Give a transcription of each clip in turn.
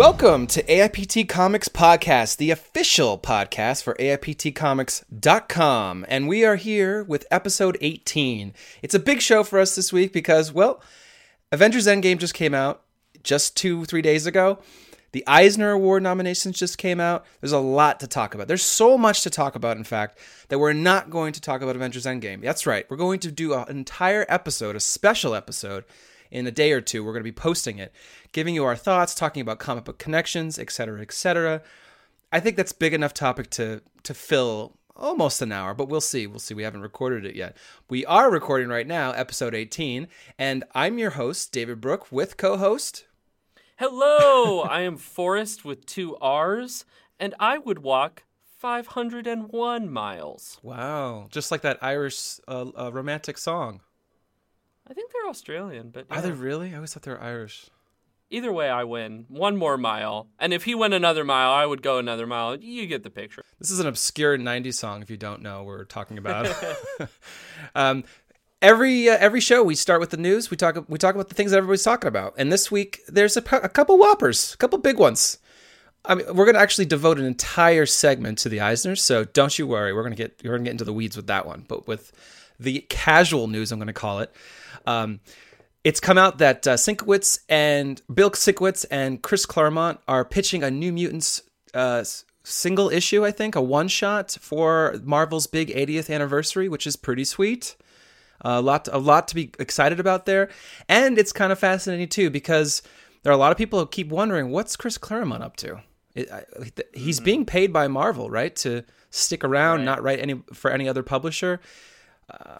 Welcome to AIPT Comics Podcast, the official podcast for AIPTcomics.com. And we are here with episode 18. It's a big show for us this week because, well, Avengers Endgame just came out just two, three days ago. The Eisner Award nominations just came out. There's a lot to talk about. There's so much to talk about, in fact, that we're not going to talk about Avengers Endgame. That's right. We're going to do an entire episode, a special episode, in a day or two. We're going to be posting it, giving you our thoughts, talking about comic book connections, etc., etc. I think that's big enough topic to to fill almost an hour, but we'll see. We'll see. We haven't recorded it yet. We are recording right now, episode 18, and I'm your host, David Brook, with co-host Hello, I am Forrest with two R's, and I would walk 501 miles. Wow, just like that Irish uh, uh, romantic song. I think they're Australian, but Are they really? I always thought they were Irish. either way, I win one more mile. And if he went another mile, I would go another mile. You get the picture. This is an obscure '90s song. If you don't know, we're talking about. um, every uh, every show we start with the news. We talk we talk about the things that everybody's talking about. And this week there's a, a couple whoppers, a couple big ones. I mean, we're going to actually devote an entire segment to the Eisners, so don't you worry. We're going to get we're going to get into the weeds with that one. But with the casual news, I'm going to call it. Um, it's come out that uh, Sienkiewicz and Bill Sienkiewicz and Chris Claremont are pitching a New Mutants uh, single issue, I think, a one shot for Marvel's big 80th anniversary, which is pretty sweet. A lot, a lot to be excited about there, and it's kind of fascinating too because there are a lot of people who keep wondering what's Chris Claremont up to. It, I, he's being paid by Marvel, right, to stick around, Right. not write any for any other publisher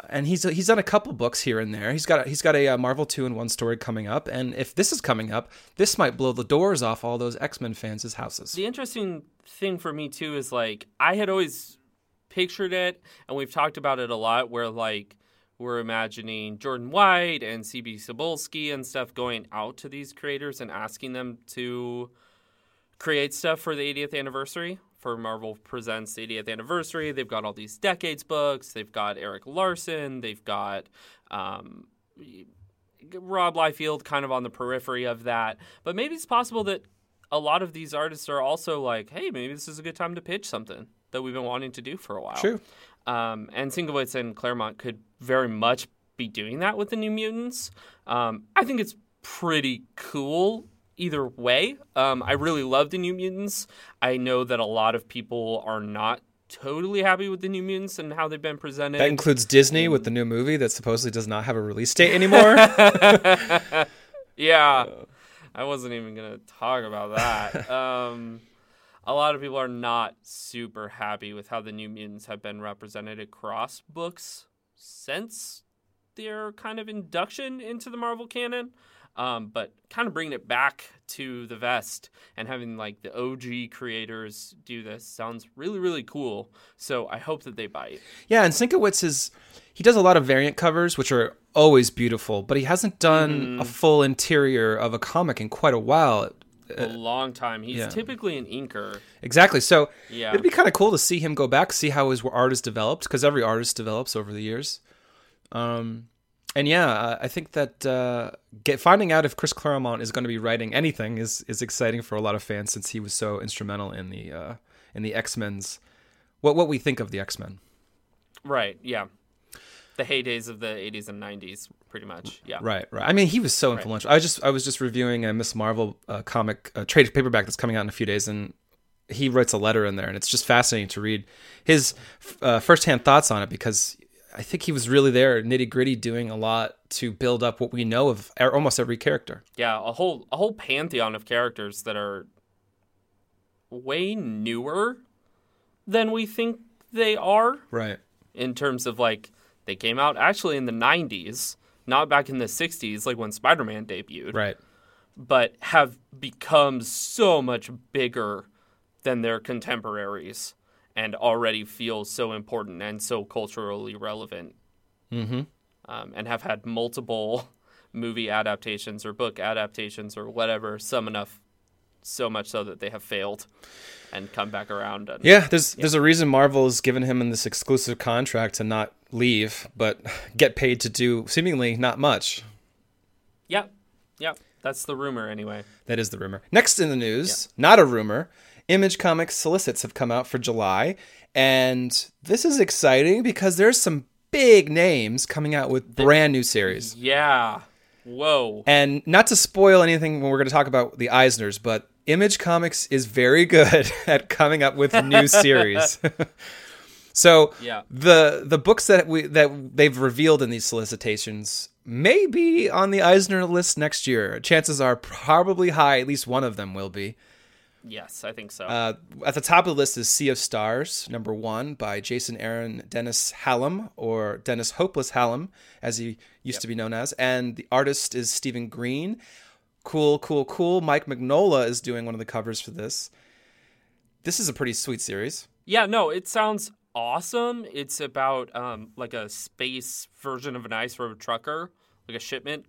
and he's he's done a couple books here and there. He's got a, he's got a, uh Marvel two in one story coming up, and if this is coming up, this might blow the doors off all those X Men fans' houses. The interesting thing for me, too, is like I had always pictured it, and we've talked about it a lot, where like we're imagining Jordan White and CB Cebulski and stuff going out to these creators and asking them to create stuff for the 80th anniversary for Marvel Presents 80th anniversary. They've got all these decades books. They've got Erik Larsen. They've got um, Rob Liefeld kind of on the periphery of that. But maybe it's possible that a lot of these artists are also like, hey, maybe this is a good time to pitch something that we've been wanting to do for a while. True. Um, and Sienkiewicz and Claremont could very much be doing that with the New Mutants. Um, I think it's pretty cool either way. Um, I really love the New Mutants. I know that a lot of people are not totally happy with the New Mutants and how they've been presented. That includes Disney with the new movie that supposedly does not have a release date anymore. yeah, I wasn't even gonna talk about that. um, a lot of people are not super happy with how the New Mutants have been represented across books since their kind of induction into the Marvel canon. Um, but kind of bringing it back to the vest and having like the OG creators do this sounds really really cool. So I hope that they bite. yeah, and Sienkiewicz is he does a lot of variant covers, which are always beautiful, but he hasn't done a full interior of a comic in quite a while. A long time. He's yeah. typically an inker. Exactly. So Yeah. it'd be kind of cool to see him go back, see how his art has developed, because every artist develops over the years. Um, and yeah, I think that uh, get finding out if Chris Claremont is going to be writing anything is is exciting for a lot of fans since he was so instrumental in the uh, in the X Men's what what we think of the X Men. Right. Yeah. The heydays of the 80s and 90s, pretty much. Yeah. Right, right. I mean, he was so influential. I was just I was just reviewing a Miss Marvel uh, comic uh, trade paperback that's coming out in a few days, and he writes a letter in there, and it's just fascinating to read his uh, firsthand thoughts on it because I think he was really there, nitty gritty, doing a lot to build up what we know of almost every character. Yeah. A whole a whole pantheon of characters that are way newer than we think they are Right. in terms of like they came out actually in the 90s, not back in the 60s, like when Spider Man debuted. Right. but have become so much bigger than their contemporaries and already feel so important and so culturally relevant. Mm-hmm. Um, and have had multiple movie adaptations or book adaptations or whatever, some enough, so much so that they have failed and come back around. And, Yeah, there's there's a reason Marvel has given him in this exclusive contract to not leave, but get paid to do seemingly not much. yeah, yeah. That's the rumor, anyway. That is the rumor. Next in the news, not a rumor, Image Comics solicits have come out for July. And this is exciting because there's some big names coming out with brand new series. Yeah. Whoa. And not to spoil anything when we're going to talk about the Eisners, but Image Comics is very good at coming up with new series. so Yeah. the the books that we that they've revealed in these solicitations may be on the Eisner list next year. Chances are probably high. At least one of them will be. Yes, I think so. Uh, at the top of the list is Sea of Stars, number one, by Jason Aaron Dennis Hallum, or Dennis Hopeless Hallum, as he used to be known as. And the artist is Stephen Green. Cool, cool, cool. Mike Mignola is doing one of the covers for this. This is a pretty sweet series. yeah, no, it sounds awesome. It's about um, like a space version of an ice road trucker, like a shipment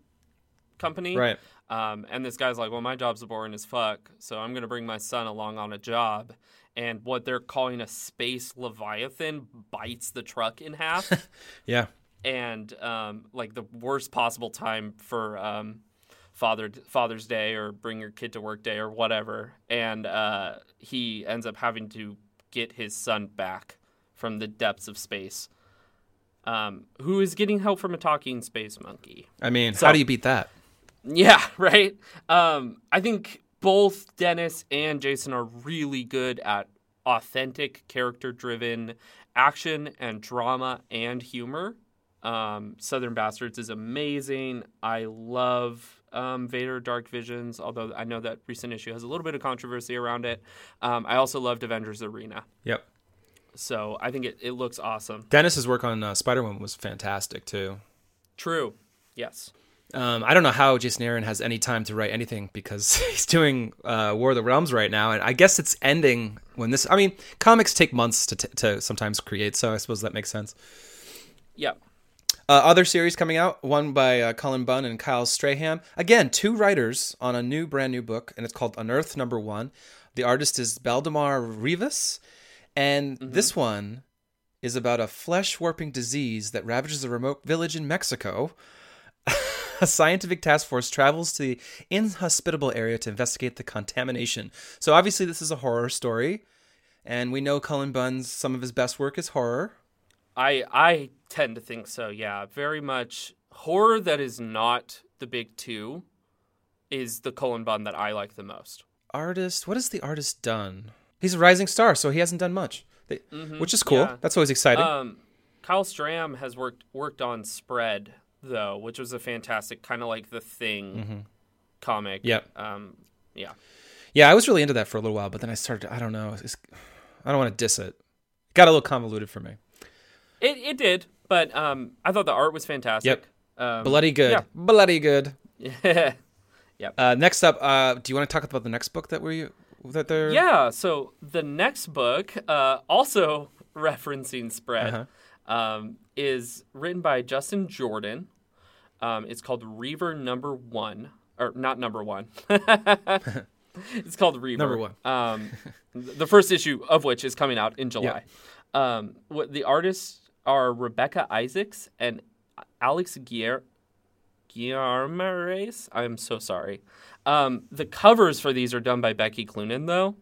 company. Right. Um, and this guy's like, well, my job's boring as fuck, so I'm going to bring my son along on a job. And what they're calling a space leviathan bites the truck in half. Yeah. and um, like the worst possible time for um, Father Father's Day or bring your kid to work day or whatever, and uh, he ends up having to get his son back from the depths of space. Um, who is getting help from a talking space monkey? I mean, So- how do you beat that? Yeah, right. Um, I think both Dennis and Jason are really good at authentic, character-driven action and drama and humor. Um, Southern Bastards is amazing. I love um, Vader Dark Visions, although I know that recent issue has a little bit of controversy around it. Um, I also loved Avengers Arena. Yep. So I think it, it looks awesome. Dennis's work on uh, Spider Woman was fantastic, too. True. Yes. Um, I don't know how Jason Aaron has any time to write anything because he's doing uh, War of the Realms right now, and I guess it's ending when this. I mean, comics take months to t- to sometimes create, so I suppose that makes sense. Yeah. Uh, other series coming out, one by uh, Cullen Bunn and Kyle Strahm. Again, two writers on a new, brand new book, and it's called Unearth Number One. The artist is Baldemar Rivas, and this one is about a flesh warping disease that ravages a remote village in Mexico. A scientific task force travels to the inhospitable area to investigate the contamination. So obviously, this is a horror story, and we know Cullen Bunn's some of his best work is horror. I I tend to think so. Yeah, very much horror that is not the big two is the Cullen Bunn that I like the most. Artist, what has the artist done? He's a rising star, so he hasn't done much, They- which is cool. yeah. That's always exciting. Um, Kyle Strahm has worked worked on Spread though, which was a fantastic kind of like the Thing comic. Yep. Um, yeah. yeah, I was really into that for a little while, but then I started. I don't know. It's, I don't want to diss it. Got a little convoluted for me. It it did, but um, I thought the art was fantastic. Um, Bloody good. yeah. Bloody good. yeah. Uh, next up, uh, do you want to talk about the next book that we that they're? Yeah, so the next book, uh, also referencing Spread, Uh-huh. um, is written by Justin Jordan. Um, it's called Reaver Number One, or not Number One. it's called Reaver Number one. Um, the first issue of which is coming out in July. Um, what the artists are Rebekah Isaacs and Alex Guillermo. Guillermares. I'm so sorry. Um, the covers for these are done by Becky Cloonan, though.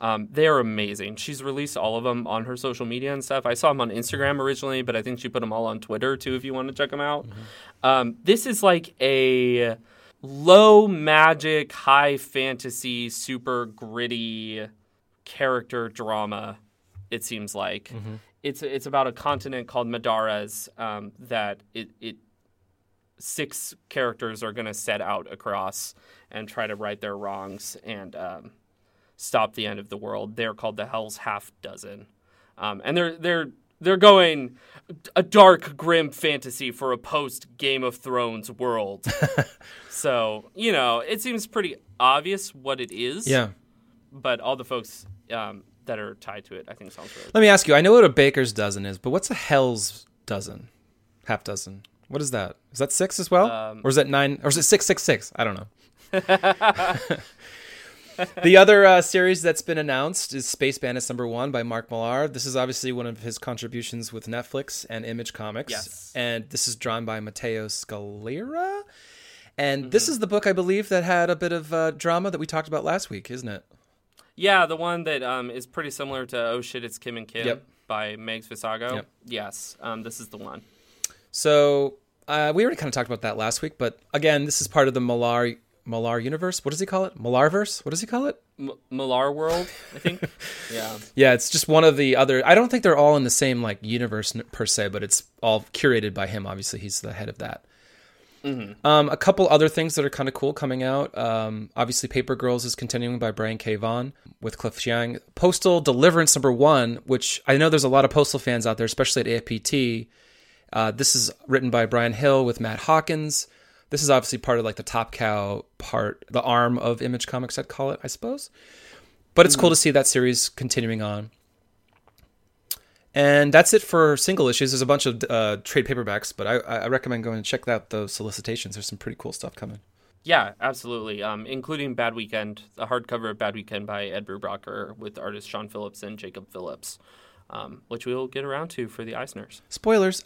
Um, they are amazing. She's released all of them on her social media and stuff. I saw them on Instagram originally, but I think she put them all on Twitter too. If you want to check them out, um, this is like a low magic, high fantasy, super gritty character drama. It seems like it's it's about a continent called Madaras um, that it, it six characters are going to set out across and try to right their wrongs and um, stop the end of the world. They're called the Hell's Half Dozen, um, and they're they're they're going a dark, grim fantasy for a post Game of Thrones world. so you know, it seems pretty obvious what it is. Yeah. But all the folks um, that are tied to it, I think, sounds really. Let me ask you. I know what a baker's dozen is, but what's a hell's dozen? Half dozen. What is that? Is that six as well, Um, or is that nine, or is it six six six? I don't know. the other uh, series that's been announced is Space Bandits number one by Mark Millar. This is obviously one of his contributions with Netflix and Image Comics. Yes. And this is drawn by Matteo Scalera. And this is the book I believe that had a bit of uh, drama that we talked about last week, isn't it? Yeah, the one that um, is pretty similar to Oh Shit, It's Kim and Kim Yep. by Megs Visaggio. Yep. Yes, um, this is the one. So uh, we already kind of talked about that last week, but again, this is part of the Millar Millar universe. What does he call it? Millarverse? What does he call it? M- Millar World, I think. yeah. Yeah, it's just one of the other. I don't think they're all in the same like universe per se, but it's all curated by him. Obviously, he's the head of that. Um, a couple other things that are kind of cool coming out. Um, obviously, Paper Girls is continuing by Brian K. Vaughan with Cliff Chiang. Postal Deliverance number one, which I know there's a lot of Postal fans out there, especially at AIPT. Uh, this is written by Bryan Hill with Matt Hawkins. This is obviously part of like the Top Cow part, the arm of Image Comics, I'd call it, I suppose. But it's cool to see that series continuing on. And that's it for single issues. There's a bunch of uh, trade paperbacks, but I, I recommend going and check out those solicitations. There's some pretty cool stuff coming. Yeah, absolutely. Um, including Bad Weekend, the hardcover of Bad Weekend by Ed Brubaker with artist Sean Phillips and Jacob Phillips, um, which we'll get around to for the Eisners. Spoilers.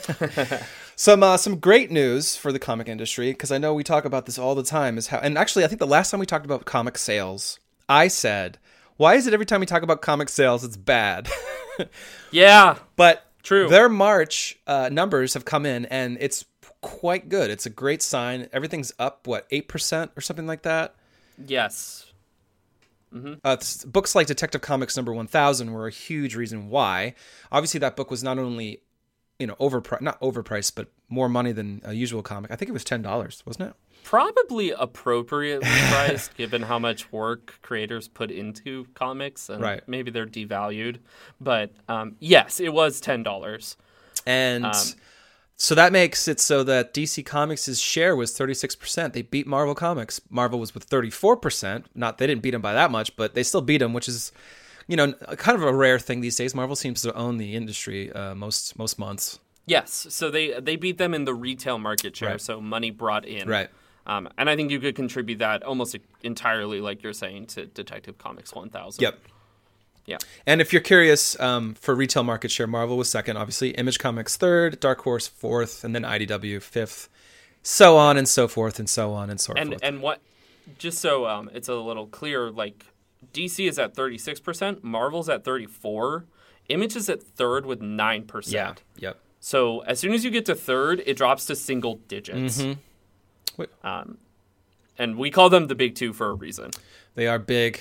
some uh, some great news for the comic industry because I know we talk about this all the time. Is how and actually I think the last time we talked about comic sales, I said, "Why is it every time we talk about comic sales, it's bad?" Yeah, but True. their March uh, numbers have come in and it's quite good. It's a great sign. Everything's up what eight percent or something like that. yes. Uh, books like Detective Comics number 1000 were a huge reason why. Obviously, that book was not only, you know, overpriced, not overpriced, but more money than a usual comic. I think it was $10, wasn't it? Probably appropriately priced given how much work creators put into comics and Right. maybe they're devalued. But um, yes, it was $10. And Um, so that makes it so that DC Comics' share was 36%. They beat Marvel Comics. Marvel was with 34%. Not they didn't beat them by that much, but they still beat them, which is, you know, kind of a rare thing these days. Marvel seems to own the industry uh, most most months. Yes, so they they beat them in the retail market share, Right. so money brought in. Right. Um, and I think you could contribute that almost entirely, like you're saying, to Detective Comics 1000. Yep. Yeah. And if you're curious, um, for retail market share, Marvel was second, obviously. Image Comics third, Dark Horse fourth, and then IDW fifth, so on and so forth, and so on and so And forth. and what, just so um, it's a little clear, like DC is at 36%, Marvel's at 34, Image is at third with 9%. yeah, yep. So as soon as you get to third, it drops to single digits. Mm-hmm. Um, and we call them the big two for a reason. They are big,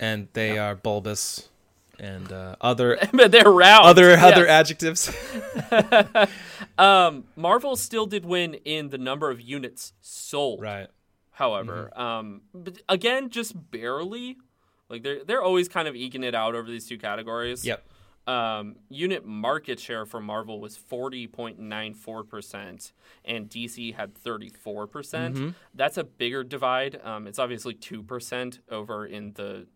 and they are bulbous, and uh, other they're round. other Yes. other adjectives. Um, Marvel still did win in the number of units sold. right. However, Mm-hmm. um, again, just barely. Like they're they're always kind of eking it out over these two categories. Yep. Um, unit market share for Marvel was forty point nine four percent, and DC had thirty four percent. Mm-hmm. That's a bigger divide. Um, it's obviously two percent over in the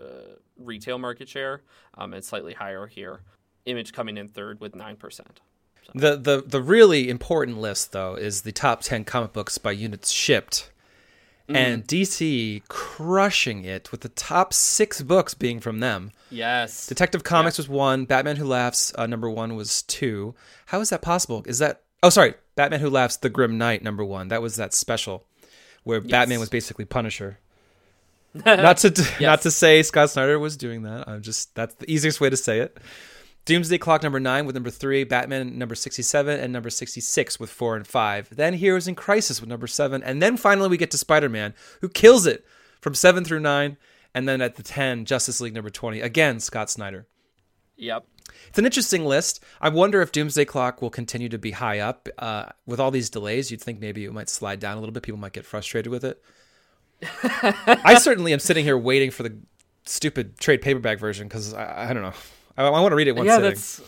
uh, retail market share. Um, it's slightly higher here. Image coming in third with nine percent. The the the really important list though is the top ten comic books by units shipped. And DC crushing it with the top six books being from them. Yes. Detective Comics was one. Batman Who Laughs uh, number one was two. How is that possible? Is that oh sorry, Batman Who Laughs the Grim Knight number one. That was that special where Batman was basically Punisher. not to not to say Scott Snyder was doing that. I'm just that's the easiest way to say it. Doomsday Clock number nine with number three, Batman number sixty-seven, and number sixty-six with four and five. Then Heroes in Crisis with number seven, and then finally we get to Spider-Man, who kills it from seven through nine, and then at the ten, Justice League number twenty. Again, Scott Snyder. Yep. It's an interesting list. I wonder if Doomsday Clock will continue to be high up. Uh, with all these delays, you'd think maybe it might slide down a little bit. People might get frustrated with it. I certainly am sitting here waiting for the stupid trade paperback version because I, I don't know. I, I want to read it one yeah, sitting. that's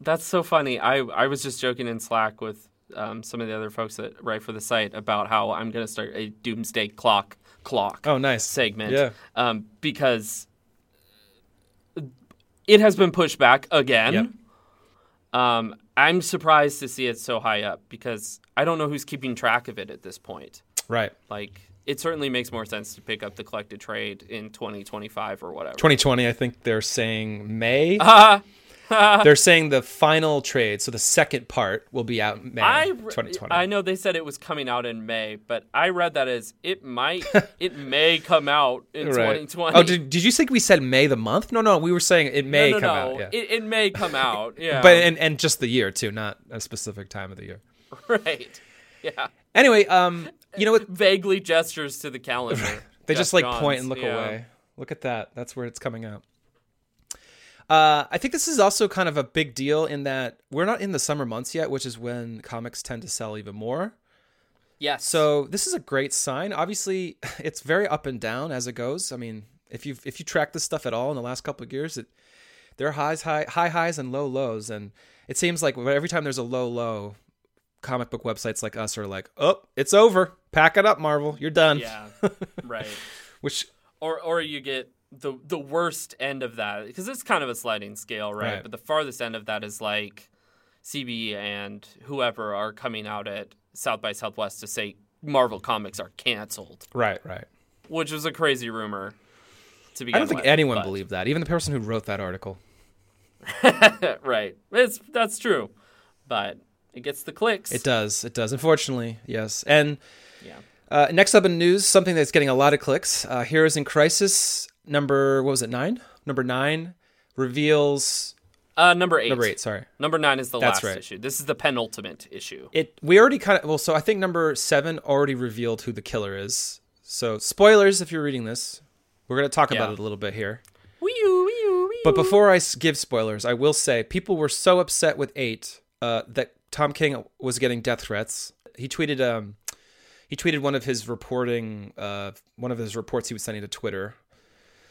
that's so funny. I I was just joking in Slack with um, some of the other folks that write for the site about how I'm going to start a Doomsday Clock clock Oh, nice. segment. Yeah. Um, because it has been pushed back again. Yep. Um, I'm surprised to see it so high up because I don't know who's keeping track of it at this point. Right. Like, it certainly makes more sense to pick up the collected trade in 2025 or whatever. 2020, I think they're saying May. Ah, They're saying the final trade, so the second part, will be out in May I, 2020. I know they said it was coming out in May, but I read that as it might, it may come out in Right. 2020. Oh, did, did you think we said May the month? No, no, we were saying it may no, no, come no. out. Yeah. It, it may come out. Yeah. but and, and just the year too, not a specific time of the year. right. Yeah. Anyway, um, you know what? Vaguely gestures to the calendar. They Jeff just like Johns, point and look yeah. away. Look at that. That's where it's coming out. Uh, I think this is also kind of a big deal in that we're not in the summer months yet, which is when comics tend to sell even more. Yes. So this is a great sign. Obviously, it's very up and down as it goes. I mean, if you if you track this stuff at all in the last couple of years, it there are highs, high high highs and low lows, and it seems like every time there's a low low, comic book websites like us are like, oh, it's over. Pack it up, Marvel. You're done. Yeah. right. Which Or or you get the the worst end of that because it's kind of a sliding scale, right? Right. But the farthest end of that is like CB and whoever are coming out at South by Southwest to say Marvel Comics are canceled, right, right. which was a crazy rumor. To begin I don't think with, anyone but- believed that. Even the person who wrote that article. right. It's that's true, but it gets the clicks. It does. It does. Unfortunately, yes. And Yeah. uh, next up in news, something that's getting a lot of clicks. Uh, Heroes in Crisis number what was it nine? Number nine reveals Uh, number eight. number eight. Sorry. Number nine is the That's last right. issue. This is the penultimate issue. It we already kind of well. So I think number seven already revealed who the killer is. So spoilers if you're reading this. We're gonna talk about it a little bit here. Wee-oo, wee-oo, wee-oo. But before I give spoilers, I will say people were so upset with eight uh, that Tom King was getting death threats. He tweeted um, he tweeted one of his reporting uh, one of his reports he was sending to Twitter,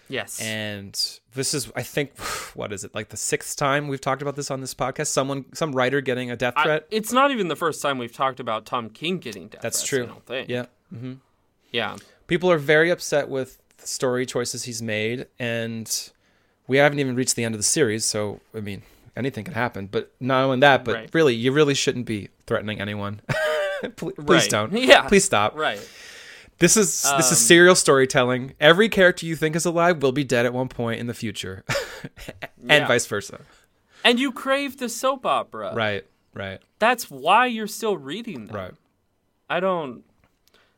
yes, and this is I think what is it like the sixth time we've talked about this on this podcast? Someone some writer getting a death I- threat. it's not even the first time we've talked about Tom King getting death. That's threats, true. I don't think. Yeah, Yeah. people are very upset with the story choices he's made, and we haven't even reached the end of the series. So I mean, anything can happen. But not only that, but Right. really, you really shouldn't be threatening anyone. please, please Right. don't. Yeah. Please stop. Right. This is this is Um, serial storytelling. Every character you think is alive will be dead at one point in the future, and Yeah. vice versa. And you crave the soap opera. Right. Right. That's why you're still reading them. Right. I don't.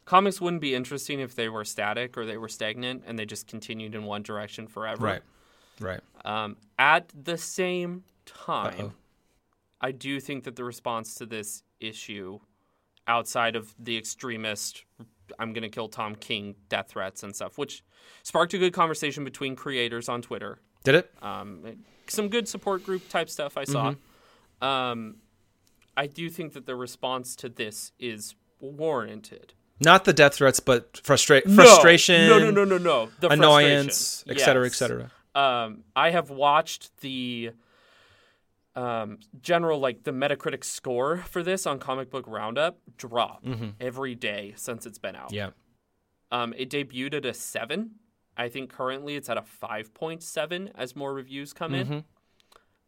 Comics wouldn't be interesting if they were static or they were stagnant and they just continued in one direction forever. Right. Right. Um, at the same time, Uh-oh. I do think that the response to this issue, outside of the extremist, I'm going to kill Tom King death threats and stuff, which sparked a good conversation between creators on Twitter. Did it? Um, some good support group type stuff I saw. Mm-hmm. Um, I do think that the response to this is warranted. Not the death threats, but frustra- No. frustration. No, no, no, no, no. The Annoyance, frustration. et cetera, et cetera. um, I have watched the um, general, like the Metacritic score for this on Comic Book Roundup drop every day since it's been out. Mm-hmm. Yeah. Um, it debuted at a seven. I think currently it's at a five point seven as more reviews come Mm-hmm. in.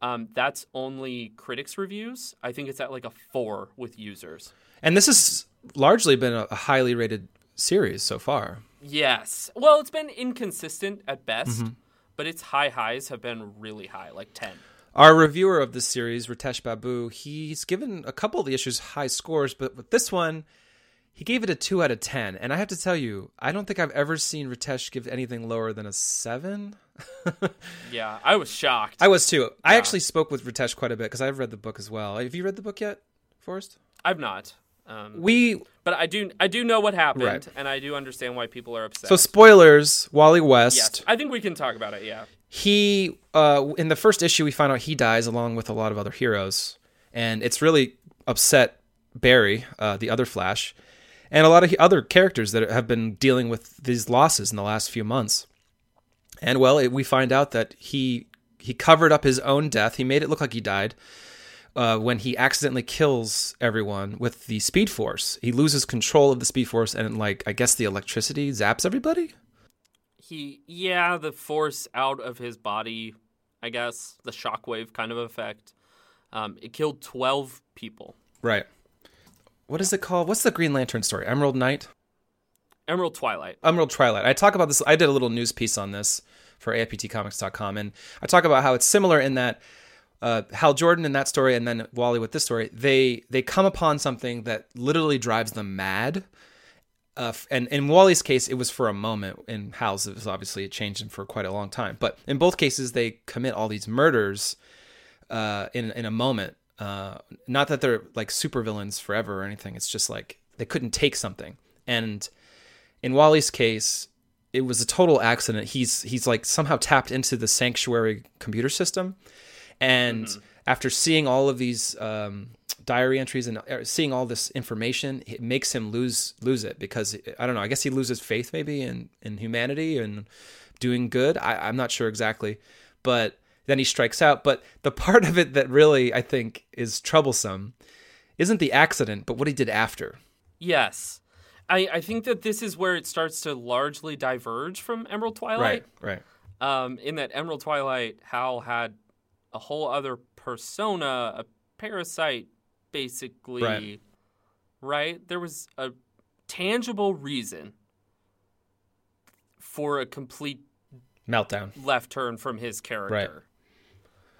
Um, that's only critics' reviews. I think it's at like a four with users. And this has largely been a, a highly rated series so far. Yes. Well, it's been inconsistent at best, Mm-hmm. but its high highs have been really high, like ten. Our reviewer of this series, Ritesh Babu, he's given a couple of the issues high scores, but with this one, he gave it a 2 out of 10. And I have to tell you, I don't think I've ever seen Ritesh give anything lower than a 7. Yeah, I was shocked. I was too. I actually spoke with Ritesh quite a bit because I've read the book as well. Have you read the book yet, Forrest? I've not. Um, We but I do I do know what happened Right. and I do understand why people are upset. so spoilers. Wally West. yes, I think we can talk about it, yeah. He uh, in the first issue we find out he dies along with a lot of other heroes and it's really upset barry uh, the other flash and a lot of other characters that have been dealing with these losses in the last few months. And well it, we find out that he he covered up his own death. He made it look like he died uh, when he accidentally kills everyone with the speed force. He loses control of the speed force and like i guess the electricity zaps everybody He yeah, the force out of his body, I guess, the shockwave kind of effect. Um, it killed twelve people. Right. What is it called? What's the Green Lantern story? Emerald Knight? Emerald Twilight. Emerald Twilight. I talk about this. I did a little news piece on this for AIPTcomics.com, and I talk about how it's similar in that uh, Hal Jordan in that story, and then Wally with this story, they they come upon something that literally drives them mad. Uh, and in Wally's case, it was for a moment. In Hal's, it was obviously it changed him for quite a long time. But in both cases, they commit all these murders uh, in in a moment. Uh, not that they're like supervillains forever or anything. It's just like they couldn't take something. And in Wally's case, it was a total accident. He's he's like somehow tapped into the sanctuary computer system, and after seeing all of these um, diary entries and uh, seeing all this information, it makes him lose lose it because I don't know. I guess he loses faith maybe in in humanity and doing good. I, I'm not sure exactly, but then he strikes out. But the part of it that really I think is troublesome isn't the accident, but what he did after. Yes. I, I think that this is where it starts to largely diverge from Emerald Twilight. right. Um, in that Emerald Twilight, Hal had a whole other persona, a parasite, basically. Right. Right? There was a tangible reason for a complete Meltdown. left turn from his character.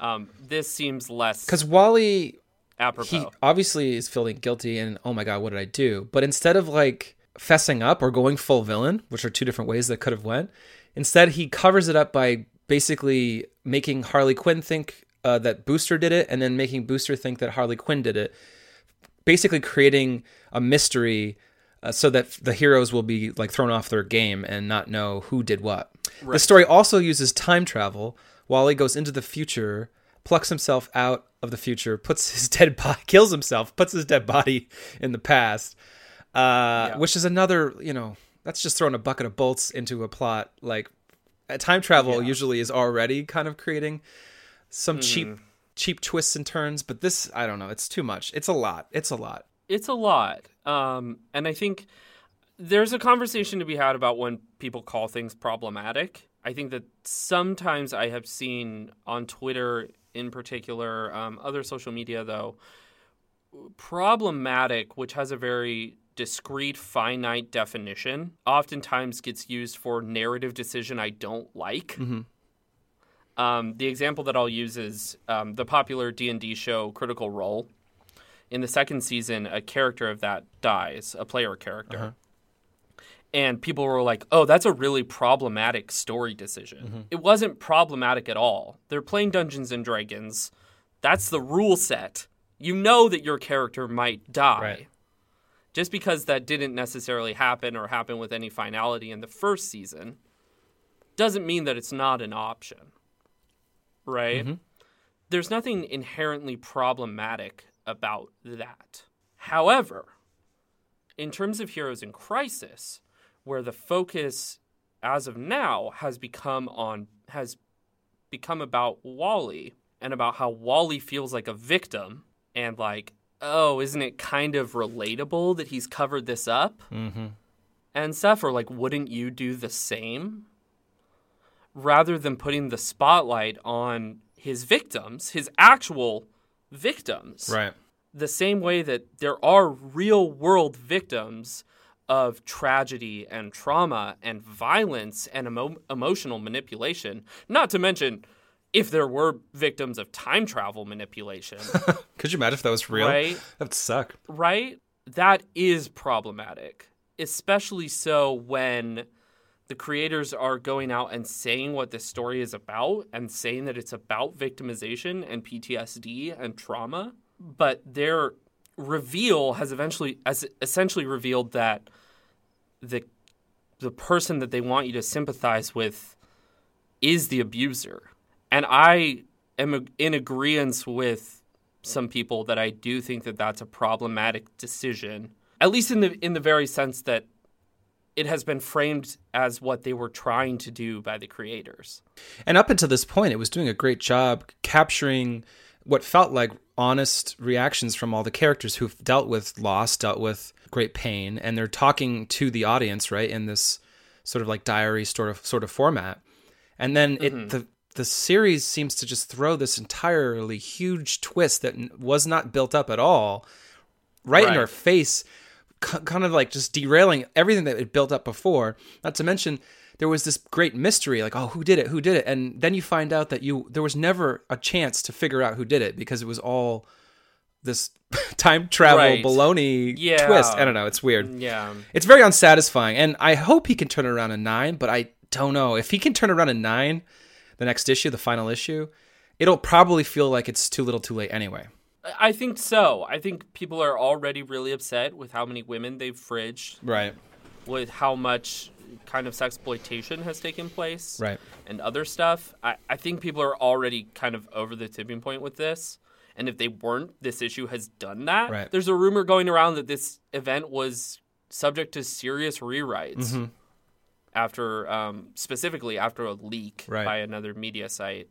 Um, this seems less Because Wally apropos. he obviously is feeling guilty and oh my god what did i do but instead of like fessing up or going full villain which are two different ways that could have went instead he covers it up by basically making harley quinn think uh, that booster did it and then making booster think that harley quinn did it basically creating a mystery uh, so that the heroes will be like thrown off their game and not know who did what. The story also uses time travel. Wally goes into the future, plucks himself out of the future, puts his dead body, kills himself, puts his dead body in the past, uh, which is another, you know, that's just throwing a bucket of bolts into a plot. Like time travel usually is already kind of creating some cheap, cheap twists and turns, but this, I don't know, it's too much. It's a lot. It's a lot. it's a lot. Um, and I think there's a conversation to be had about when people call things problematic. I think that sometimes I have seen on Twitter, in particular, um, other social media, though, problematic, which has a very discrete, finite definition, oftentimes gets used for narrative decision I don't like. Um, the example that I'll use is um, the popular D and D show Critical Role. In the second season, a character of that dies, a player character, and people were like, "Oh, that's a really problematic story decision." It wasn't problematic at all. They're playing Dungeons and Dragons. That's the rule set. You know that your character might die. Right. Just because that didn't necessarily happen or happen with any finality in the first season doesn't mean that it's not an option. Right? Mm-hmm. There's nothing inherently problematic about that. However, in terms of Heroes in Crisis, where the focus as of now has become on has become about Wally and about how Wally feels like a victim and like, oh, isn't it kind of relatable that he's covered this up? Mm-hmm. And stuff, or like, wouldn't you do the same? Rather than putting the spotlight on his victims, his actual victims Right. the same way that there are real world victims of tragedy and trauma and violence and emo- emotional manipulation, not to mention if there were victims of time travel manipulation, Could you imagine if that was real? Right. That would suck. right? That is problematic, especially so when the creators are going out and saying what this story is about and saying that it's about victimization and PTSD and trauma, but their reveal has eventually has essentially revealed that the the person that they want you to sympathize with is the abuser. And I am in agreement with some people that I do think that that's a problematic decision, at least in the in the very sense that it has been framed as what they were trying to do by the creators. And up until this point, it was doing a great job capturing what felt like honest reactions from all the characters who've dealt with loss, dealt with great pain, and they're talking to the audience, right, in this sort of like diary sort of sort of format. And then it mm-hmm. the the series seems to just throw this entirely huge twist that was not built up at all, right, in our face, kind of like just derailing everything that it built up before. Not to mention there was this great mystery, like, oh, who did it? Who did it? And then you find out that you there was never a chance to figure out who did it because it was all this time travel Right. baloney Yeah. twist. I don't know. It's weird. Yeah. It's very unsatisfying, and I hope he can turn it around in nine, but I don't know if he can turn around in nine, the next issue, the final issue. It'll probably feel like it's too little, too late anyway. I think so. I think people are already really upset with how many women they've fridged, Right. with how much kind of sexploitation has taken place, Right. and other stuff. I, I think people are already kind of over the tipping point with this. And if they weren't, this issue has done that. Right. There's a rumor going around that this event was subject to serious rewrites Mm-hmm. After, um, specifically after a leak Right. by another media site.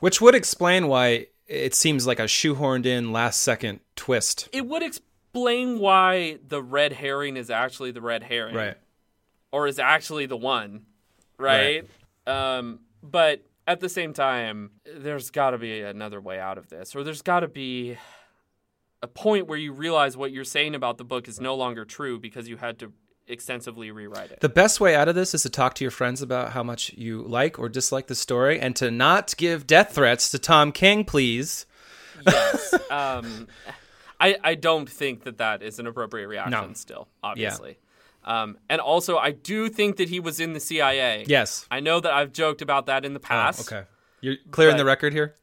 Which would explain why it seems like a shoehorned in last second twist. It would explain why the red herring is actually the red herring. Right. Or is actually the one, right? Um, but at the same time, there's got to be another way out of this, or there's got to be a point where you realize what you're saying about the book is no longer true because you had to extensively rewrite it. The best way out of this is to talk to your friends about how much you like or dislike the story and to not give death threats to Tom King, please. yes. Um, I I don't think that that is an appropriate reaction. No. Still, obviously. Yeah. Um, and also, I do think that he was in the CIA. Yes. I know that I've joked about that in the past. Oh, okay. You're clearing But- the record here?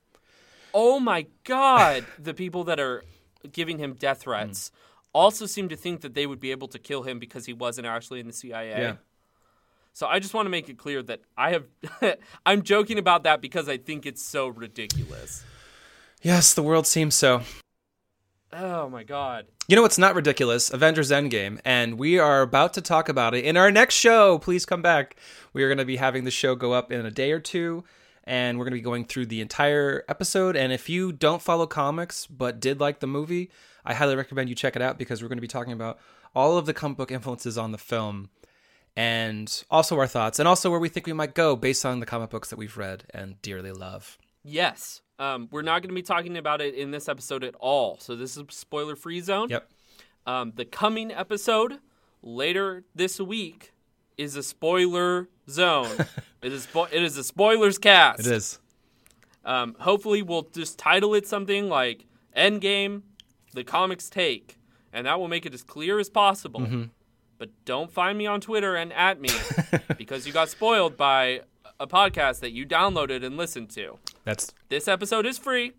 oh my god the people that are giving him death threats also seem to think that they would be able to kill him because he wasn't actually in the CIA. Yeah. So I just want to make it clear that I have I'm joking about that because I think it's so ridiculous. Yes, the world seems so. Oh my god. You know what's not ridiculous? Avengers Endgame. And we are about to talk about it in our next show. Please come back. We are going to be having the show go up in a day or two. And we're going to be going through the entire episode. And if you don't follow comics but did like the movie, I highly recommend you check it out because we're going to be talking about all of the comic book influences on the film and also our thoughts and also where we think we might go based on the comic books that we've read and dearly love. Yes. Um, we're not going to be talking about it in this episode at all. So this is spoiler free zone. Yep. Um, the coming episode later this week is a spoiler zone. it is spo- it is a spoilers cast. It is. Um, hopefully, we'll just title it something like Endgame, the comics take, and that will make it as clear as possible. Mm-hmm. But don't find me on Twitter and at me because you got spoiled by a podcast that you downloaded and listened to. That's This episode is free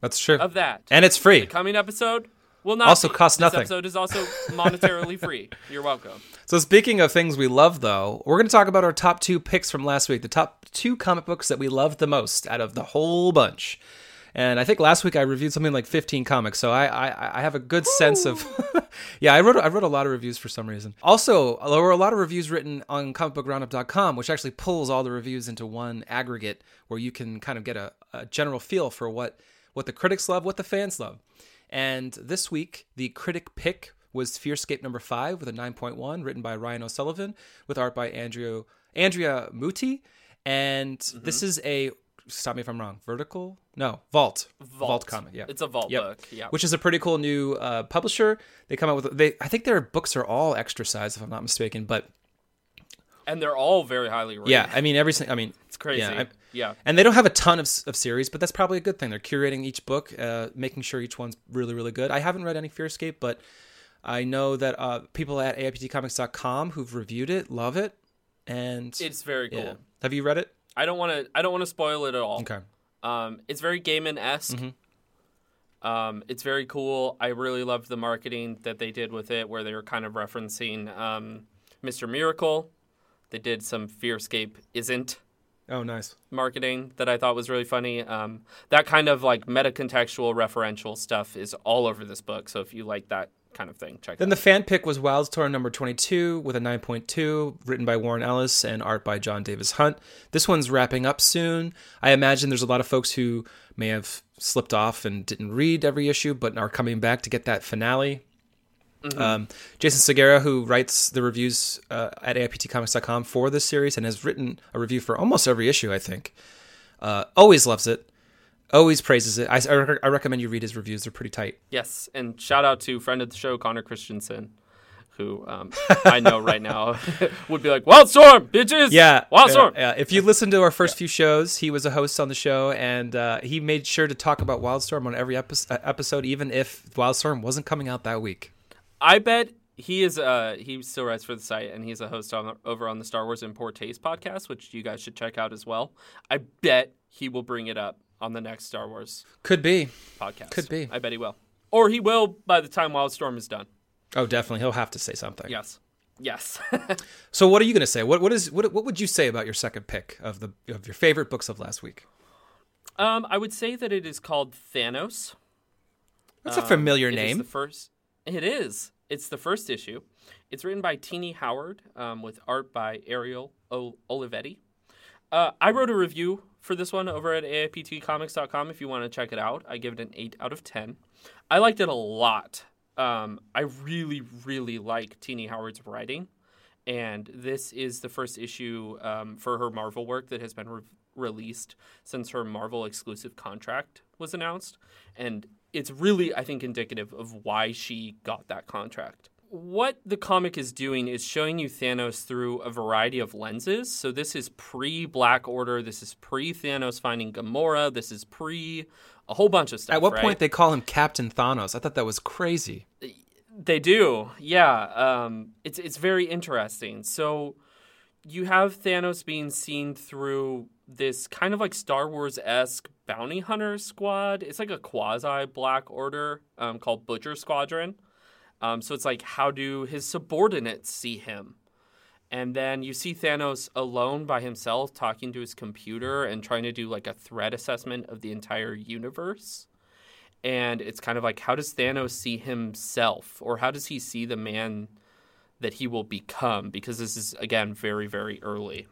that's true. of that. and it's free. the coming episode will not Also costs this nothing. episode is also monetarily free. You're welcome. So speaking of things we love, though, we're going to talk about our top two picks from last week, the top two comic books that we loved the most out of the whole bunch. And I think last week I reviewed something like 15 comics, so I I, I have a good sense of. yeah, I wrote I wrote a lot of reviews for some reason. Also, there were a lot of reviews written on comicbookroundup.com, which actually pulls all the reviews into one aggregate where you can kind of get a, a general feel for what what the critics love, what the fans love. And this week, the critic pick was Fearscape number five with a 9.1, written by Ryan O'Sullivan, with art by Andrew, Andrea Mutti. And Mm-hmm. this is a, stop me if I'm wrong, vertical? No, Vault. Vault. comic, yeah. It's a vault Yep. book. Yeah. Which is a pretty cool new uh, publisher. They come out with, they. I think their books are all extra size, if I'm not mistaken. But and they're all very highly rated. yeah, I mean, every single, I mean, It's crazy. Yeah, yeah. and they don't have a ton of, of series, but that's probably a good thing. They're curating each book, uh, making sure each one's really, really good. I haven't read any Fearscape, but I know that uh, people at AIPTcomics.com who've reviewed it love it. And It's very cool. yeah. have you read it? I don't want to. I don't want to spoil it at all. Okay. Um, it's very Gaiman esque. Um, it's very cool. I really loved the marketing that they did with it, where they were kind of referencing um, Mr. Miracle. They did some Fearscape isn't Oh, nice. marketing that I thought was really funny. Um, that kind of like meta contextual referential stuff is all over this book. So if you like that kind of thing, check it Then out. the fan pick was Wildstorm number 22 with a 9.2, written by Warren Ellis and art by Jon Davis-Hunt. This one's wrapping up soon. I imagine there's a lot of folks who may have slipped off and didn't read every issue, but are coming back to get that finale. Um, Jason Segura, who writes the reviews uh, at AIPTcomics.com for this series and has written a review for almost every issue, I think, uh, always loves it, always praises it. I, I rec- I recommend you read his reviews, they're pretty tight. Yes, and shout out to friend of the show Connor Christensen, who um, I know right now would be like, Wildstorm, bitches! Yeah, Wildstorm! Yeah, If you listen to our first few shows, he was a host on the show, and uh, he made sure to talk about Wildstorm on every epi- episode, even if Wildstorm wasn't coming out that week. I bet he is. Uh, he still writes for the site, and he's a host on over on the Star Wars in Poor Taste podcast, which you guys should check out as well. I bet he will bring it up on the next Star Wars Could be. podcast. Could be. I bet he will, or he will by the time Wildstorm is done. Oh, definitely. He'll have to say something. Yes. Yes. So, what are you going to say? What what is what what would you say about your second pick of the of your favorite books of last week? um, I would say that it is called Thanos. That's a familiar Um, It is name. the first. It is. It's the first issue. It's written by Tini Howard um, with art by Ariel o- Olivetti. Uh, I wrote a review for this one over at AIPTcomics.com if you want to check it out. I give it an 8 out of 10. I liked it a lot. Um, I really, really like Tini Howard's writing. And this is the first issue um, for her Marvel work that has been re- released since her Marvel exclusive contract was announced. And it's really, I think, indicative of why she got that contract. What the comic is doing is showing you Thanos through a variety of lenses. So this is pre Black Order. This is pre Thanos finding Gamora. This is pre a whole bunch of stuff. At what right? point they call him Captain Thanos? I thought that was crazy. They do, yeah. Um, it's it's very interesting. So you have Thanos being seen through this kind of like Star Wars esque bounty hunter squad. It's like a quasi Black Order um, called Butcher Squadron. Um, so it's like how do his subordinates see him? And then you see Thanos alone by himself talking to his computer and trying to do like a threat assessment of the entire universe and it's kind of like how does Thanos see himself or how does he see the man that he will become because this is again very very early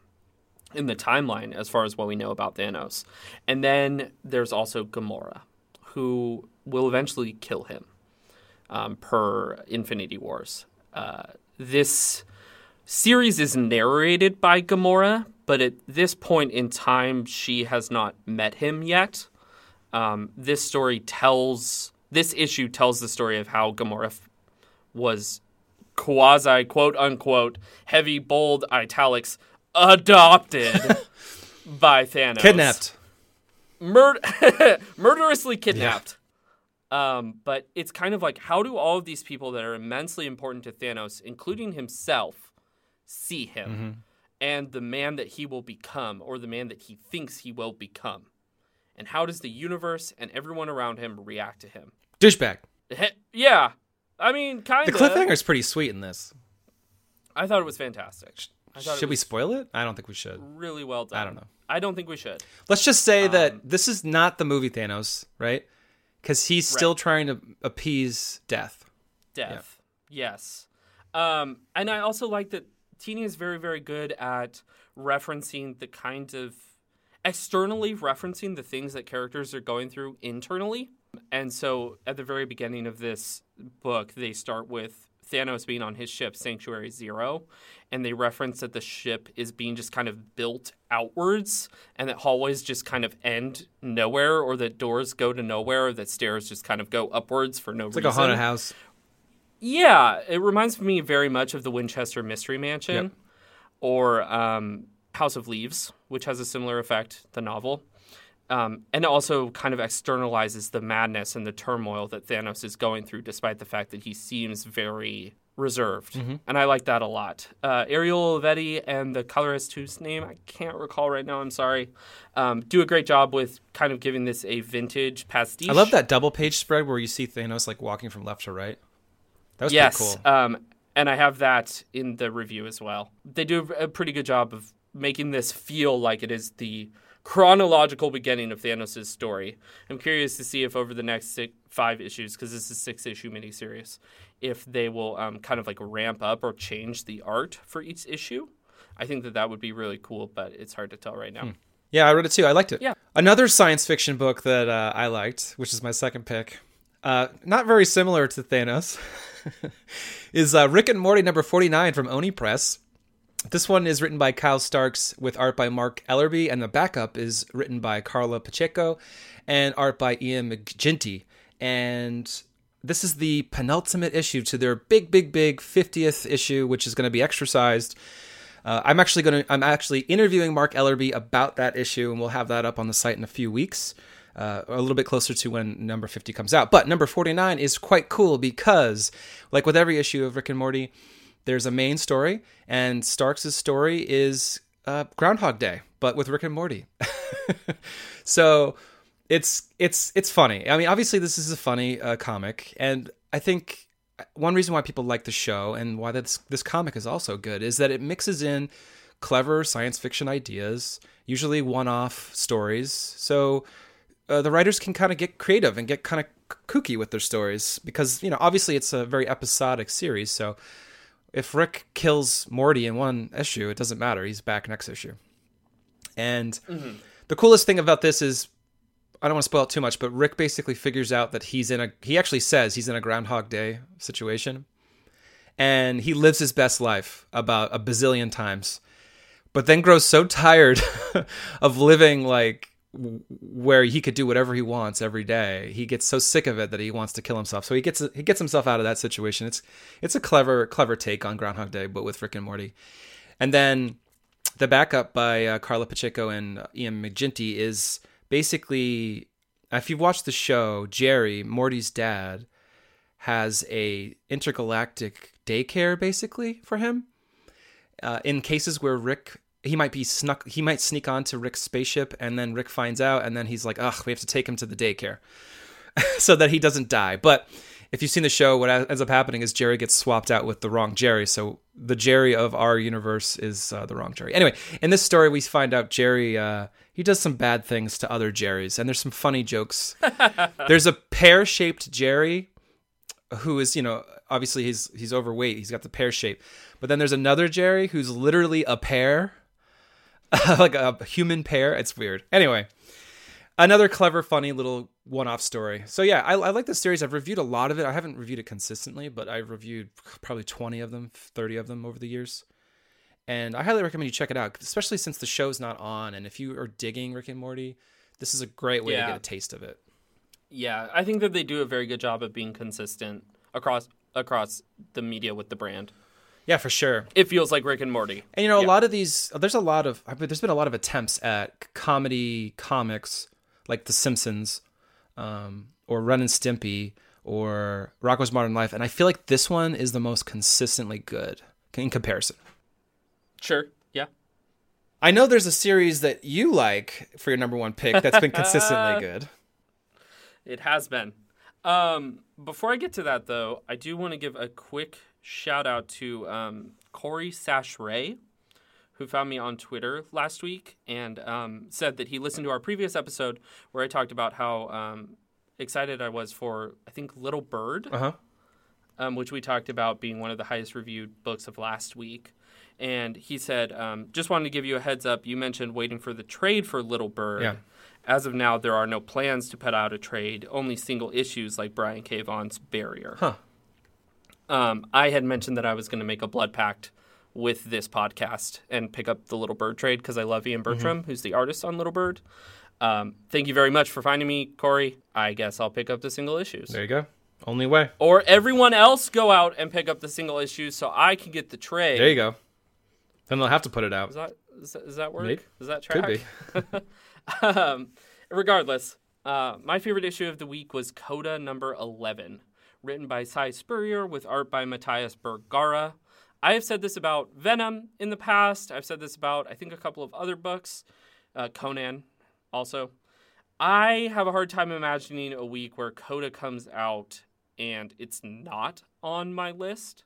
in the timeline as far as what we know about Thanos. And then there's also Gamora who will eventually kill him um, per Infinity Wars. Uh, this series is narrated by Gamora, but at this point in time she has not met him yet um, this story tells this issue tells the story of how Gamora f- was quasi quote unquote heavy bold italics adopted by Thanos, Kidnapped. Mur- murderously kidnapped. Um, but it's kind of like how do all of these people that are immensely important to Thanos, including himself, see him and the man that he will become, or the man that he thinks he will become? And how does the universe and everyone around him react to him? Douchebag. Yeah, I mean, kind of. The cliffhanger is pretty sweet in this. I thought it was fantastic. Should we spoil it? I don't think we should. really well done. I don't know. I don't think we should. Let's just say Um, that this is not the movie Thanos, right? Because he's still trying to appease death. death. Yes. Um, and I also like that Tini is very, very good at referencing the kind of externally referencing the things that characters are going through internally. And so at the very beginning of this book, they start with Thanos being on his ship, Sanctuary Zero, and they reference that the ship is being just kind of built outwards and that hallways just kind of end nowhere or that doors go to nowhere or that stairs just kind of go upwards for no It's reason. like a haunted house. Yeah, it reminds me very much of the Winchester Mystery Mansion Yep. or um, House of Leaves, which has a similar effect, the novel. Um, and it also kind of externalizes the madness and the turmoil that Thanos is going through, despite the fact that he seems very reserved. And I like that a lot. Uh, Ariel Olivetti and the colorist, whose name I can't recall right now, I'm sorry, um, do a great job with kind of giving this a vintage pastiche. I love that double page spread where you see Thanos like walking from left to right. That was yes, pretty cool. um, and I have that in the review as well. They do a pretty good job of making this feel like it is the chronological beginning of Thanos' story. I'm curious to see if over the next six, five issues, because this is a six issue miniseries, if they will um, kind of like ramp up or change the art for each issue. I think that that would be really cool, but it's hard to tell right now. Yeah, I read it too. I liked it. Yeah. Another science fiction book that uh, I liked, which is my second pick, uh, not very similar to Thanos, is uh, Rick and Morty number 49 from Oni Press. This one is written by Kyle Starks with art by Mark Ellerby, and the backup is written by Karla Pacheco and art by Ian McGinty. And this is the penultimate issue to their big, big, big 50th issue, which is going to be exercised. Uh, I'm actually going to I'm actually interviewing Mark Ellerby about that issue, and we'll have that up on the site in a few weeks, uh, a little bit closer to when number 50 comes out. But number 49 is quite cool because, like with every issue of Rick and Morty, there's a main story, and Starks' story is uh, Groundhog Day, but with Rick and Morty. so it's it's it's funny. I mean, obviously this is a funny uh, comic, and I think one reason why people like the show and why this this comic is also good is that it mixes in clever science fiction ideas, usually one-off stories. So uh, the writers can kind of get creative and get kind of kooky with their stories because you know obviously it's a very episodic series. So if Rick kills Morty in one issue, it doesn't matter. He's back next issue. And mm-hmm. the coolest thing about this is I don't want to spoil it too much, but Rick basically figures out that he's in a he actually says he's in a Groundhog Day situation. And he lives his best life about a bazillion times. But then grows so tired of living like where he could do whatever he wants every day. He gets so sick of it that he wants to kill himself. So he gets he gets himself out of that situation. It's it's a clever clever take on Groundhog Day, but with Rick and Morty. And then the backup by uh, Karla Pacheco and Ian McGinty is basically, if you've watched the show, Jerry, Morty's dad, has a intergalactic daycare basically for him. Uh, in cases where Rick he might be snuck he might sneak onto Rick's spaceship and then Rick finds out and then he's like, ugh, we have to take him to the daycare so that he doesn't die. But if you've seen the show, what ends up happening is Jerry gets swapped out with the wrong Jerry. So the Jerry of our universe is uh, the wrong Jerry. Anyway, in this story, we find out Jerry uh, he does some bad things to other Jerrys, and there's some funny jokes. there's a pear shaped Jerry who is you know obviously he's he's overweight. He's got the pear shape, but then there's another Jerry who's literally a pear, like a human pair. It's weird. Anyway another clever, funny little one-off story. So yeah, I, I, like the series. I've reviewed a lot of it. I haven't reviewed it consistently, but I've reviewed probably twenty of them, thirty of them over the years. And I highly recommend you check it out, especially since the show's not on. And if you are digging Rick and Morty, this is a great way yeah. to get a taste of it. Yeah, I think that they do a very good job of being consistent across across the media with the brand. Yeah, for sure. It feels like Rick and Morty. And you know, yeah. a lot of these, there's a lot of, I mean, there's been a lot of attempts at comedy comics like The Simpsons, um, or Ren and Stimpy, or Rocko's Modern Life, and I feel like this one is the most consistently good in comparison. Sure. Yeah. I know there's a series that you like for your number one pick that's been consistently good. It has been. Um, before I get to that, though, I do want to give a quick shout out to um, Corey Sashray who found me on Twitter last week and um, said that he listened to our previous episode where I talked about how um, excited I was for, I think, Little Bird, uh-huh. um, which we talked about being one of the highest reviewed books of last week. And he said, um, just wanted to give you a heads up. You mentioned waiting for the trade for Little Bird. Yeah. As of now, there are no plans to put out a trade, only single issues like Brian K. Vaughan's Barrier. Huh. Um, I had mentioned that I was going to make a blood pact with this podcast and pick up the Little Bird trade because I love Ian Bertram, mm-hmm. who's the artist on Little Bird. Um, thank you very much for finding me, Corey. I guess I'll pick up the single issues. There you go. Only way. Or everyone else go out and pick up the single issues so I can get the trade. There you go. Then they'll have to put it out. Is that, is that, that work? Maybe. Does that track? Could be. um, regardless, uh, my favorite issue of the week was Coda number 11, written by Si Spurrier with art by Matías Bergara. I have said this about Venom in the past. I've said this about, I think, a couple of other books, uh, Conan also. I have a hard time imagining a week where Coda comes out and it's not on my list.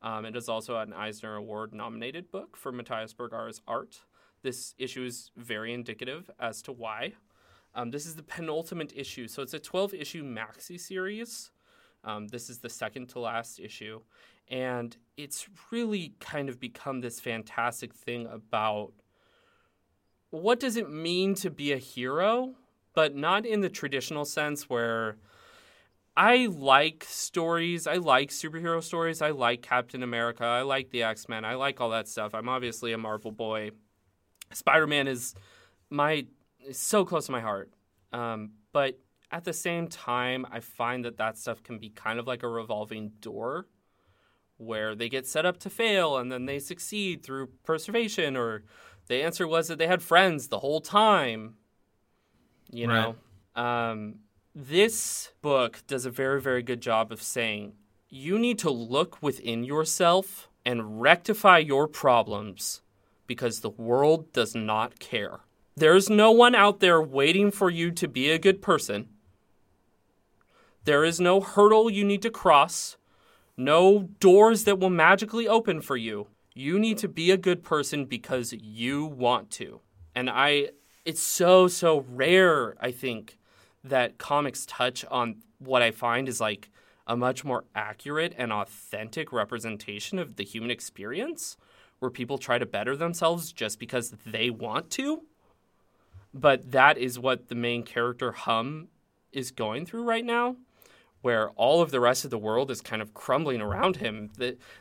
Um, it is also an Eisner Award nominated book for Matías Bergara's art. This issue is very indicative as to why. Um, this is the penultimate issue, so it's a 12 issue maxi series. Um, this is the second to last issue. And it's really kind of become this fantastic thing about what does it mean to be a hero, but not in the traditional sense where I like stories. I like superhero stories. I like Captain America. I like the X Men. I like all that stuff. I'm obviously a Marvel boy. Spider Man is my so close to my heart. Um, but at the same time, I find that that stuff can be kind of like a revolving door where they get set up to fail and then they succeed through preservation or the answer was that they had friends the whole time. You know, um, this book does a very, very good job of saying you need to look within yourself and rectify your problems because the world does not care. There's no one out there waiting for you to be a good person. There is no hurdle you need to cross, no doors that will magically open for you. You need to be a good person because you want to. And I it's so so rare, I think, that comics touch on what I find is like a much more accurate and authentic representation of the human experience where people try to better themselves just because they want to. But that is what the main character Hum is going through right now, where all of the rest of the world is kind of crumbling around him.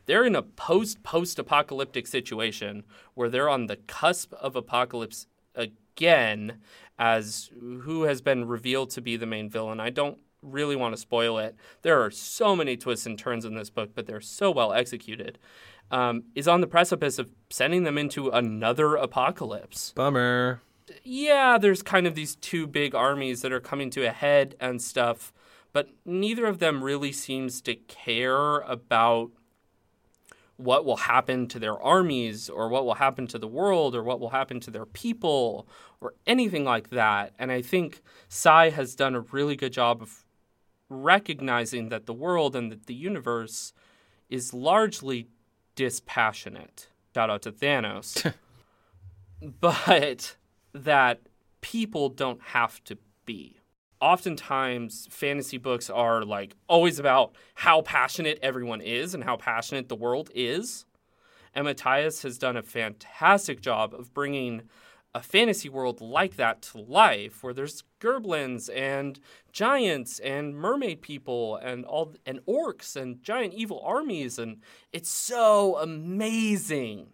They're in a post post apocalyptic situation where they're on the cusp of apocalypse again, as who has been revealed to be the main villain. I don't really want to spoil it. There are so many twists and turns in this book, but they're so well executed. Um, is on the precipice of sending them into another apocalypse. Bummer. Yeah, there's kind of these two big armies that are coming to a head and stuff, but neither of them really seems to care about what will happen to their armies or what will happen to the world or what will happen to their people or anything like that. And I think Si has done a really good job of recognizing that the world and that the universe is largely dispassionate. Shout out to Thanos. but that people don't have to be. Oftentimes, fantasy books are like always about how passionate everyone is and how passionate the world is. And Matthias has done a fantastic job of bringing a fantasy world like that to life where there's gerblins and giants and mermaid people and all and orcs and giant evil armies and it's so amazing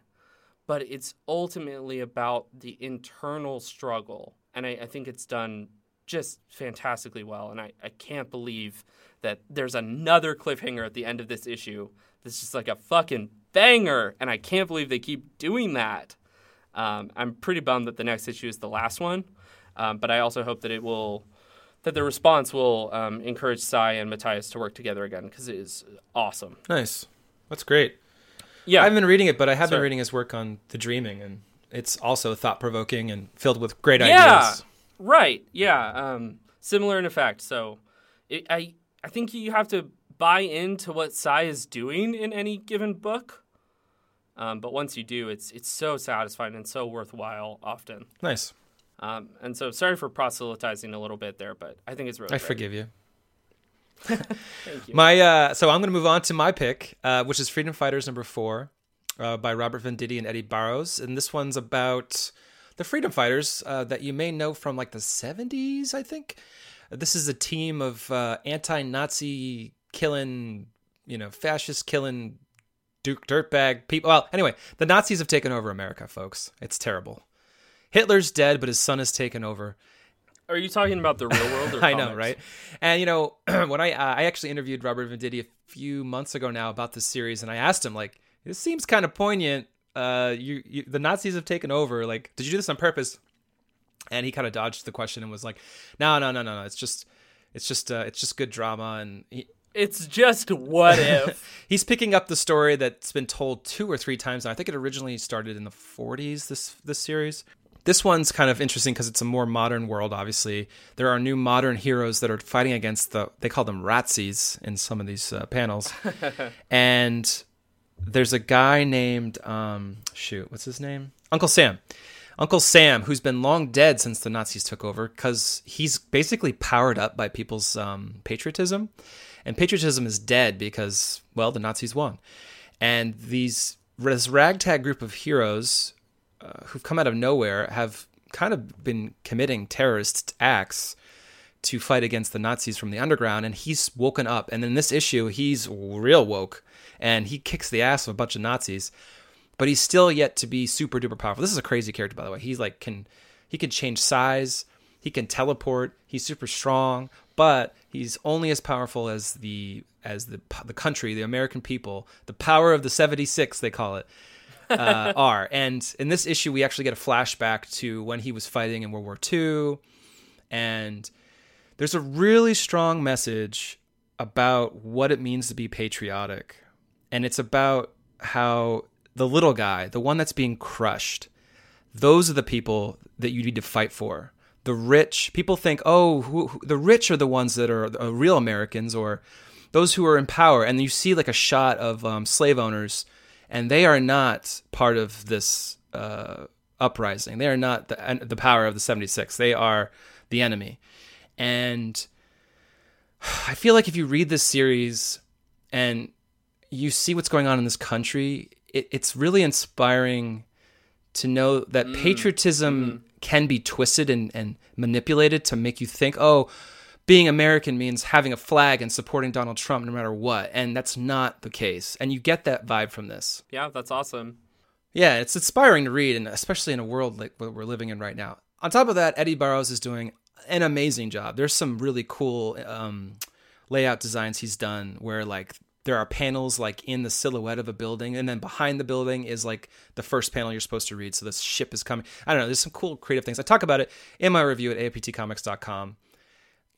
but it's ultimately about the internal struggle and I, I think it's done just fantastically well and I, I can't believe that there's another cliffhanger at the end of this issue that's just like a fucking banger and i can't believe they keep doing that um, I'm pretty bummed that the next issue is the last one, um, but I also hope that it will that the response will um, encourage Si and Matthias to work together again because it is awesome. Nice, that's great. Yeah, I've been reading it, but I have Sorry. been reading his work on the Dreaming, and it's also thought provoking and filled with great yeah, ideas. Right. Yeah. Um, similar in effect. So, it, I I think you have to buy into what Si is doing in any given book um, but once you do, it's it's so satisfying and so worthwhile often. Nice. Um, and so sorry for proselytizing a little bit there, but I think it's really. I great. forgive you. Thank you. My uh, so I'm going to move on to my pick, uh, which is Freedom Fighters number four, uh, by Robert Venditti and Eddie Barrows, and this one's about the freedom fighters uh, that you may know from like the 70s, I think. This is a team of uh, anti-Nazi killing, you know, fascist killing Duke dirtbag people. Well, anyway, the Nazis have taken over America, folks. It's terrible. Hitler's dead, but his son has taken over. Are you talking about the real world? I know, right? And you know, when I uh, I actually interviewed Robert Venditti a few months ago now about this series, and I asked him like, "This seems kind of poignant. Uh, you, you the Nazis have taken over. Like, did you do this on purpose?" And he kind of dodged the question and was like, "No, no, no, no, no. It's just, it's just, uh, it's just good drama." And he, it's just what if. He's picking up the story that's been told two or three times now. I think it originally started in the 40s. This this series. This one's kind of interesting because it's a more modern world. Obviously, there are new modern heroes that are fighting against the. They call them Ratsies in some of these uh, panels, and there's a guy named um, shoot, what's his name? Uncle Sam. Uncle Sam, who's been long dead since the Nazis took over, because he's basically powered up by people's um, patriotism and patriotism is dead because, well, the Nazis won. And these this ragtag group of heroes uh, who've come out of nowhere have kind of been committing terrorist acts to fight against the Nazis from the underground. And he's woken up. And in this issue, he's real woke and he kicks the ass of a bunch of Nazis. But he's still yet to be super duper powerful. This is a crazy character, by the way. He's like can he can change size, he can teleport, he's super strong, but he's only as powerful as the as the the country, the American people, the power of the 76 they call it. uh, are. And in this issue, we actually get a flashback to when he was fighting in World War II. And there's a really strong message about what it means to be patriotic. And it's about how the little guy, the one that's being crushed, those are the people that you need to fight for. The rich, people think, oh, who, who, the rich are the ones that are, real Americans or those who are in power. And you see like a shot of um, slave owners, and they are not part of this uh, uprising. They are not the, the power of the 76. They are the enemy. And I feel like if you read this series and you see what's going on in this country, it, it's really inspiring to know that mm. patriotism mm. can be twisted and, and manipulated to make you think, oh, being American means having a flag and supporting Donald Trump no matter what. And that's not the case. And you get that vibe from this. Yeah, that's awesome. Yeah, it's inspiring to read, and especially in a world like what we're living in right now. On top of that, Eddie Barrows is doing an amazing job. There's some really cool um, layout designs he's done where like there are panels like in the silhouette of a building and then behind the building is like the first panel you're supposed to read so this ship is coming. I don't know there's some cool creative things. I talk about it in my review at aiptcomics.com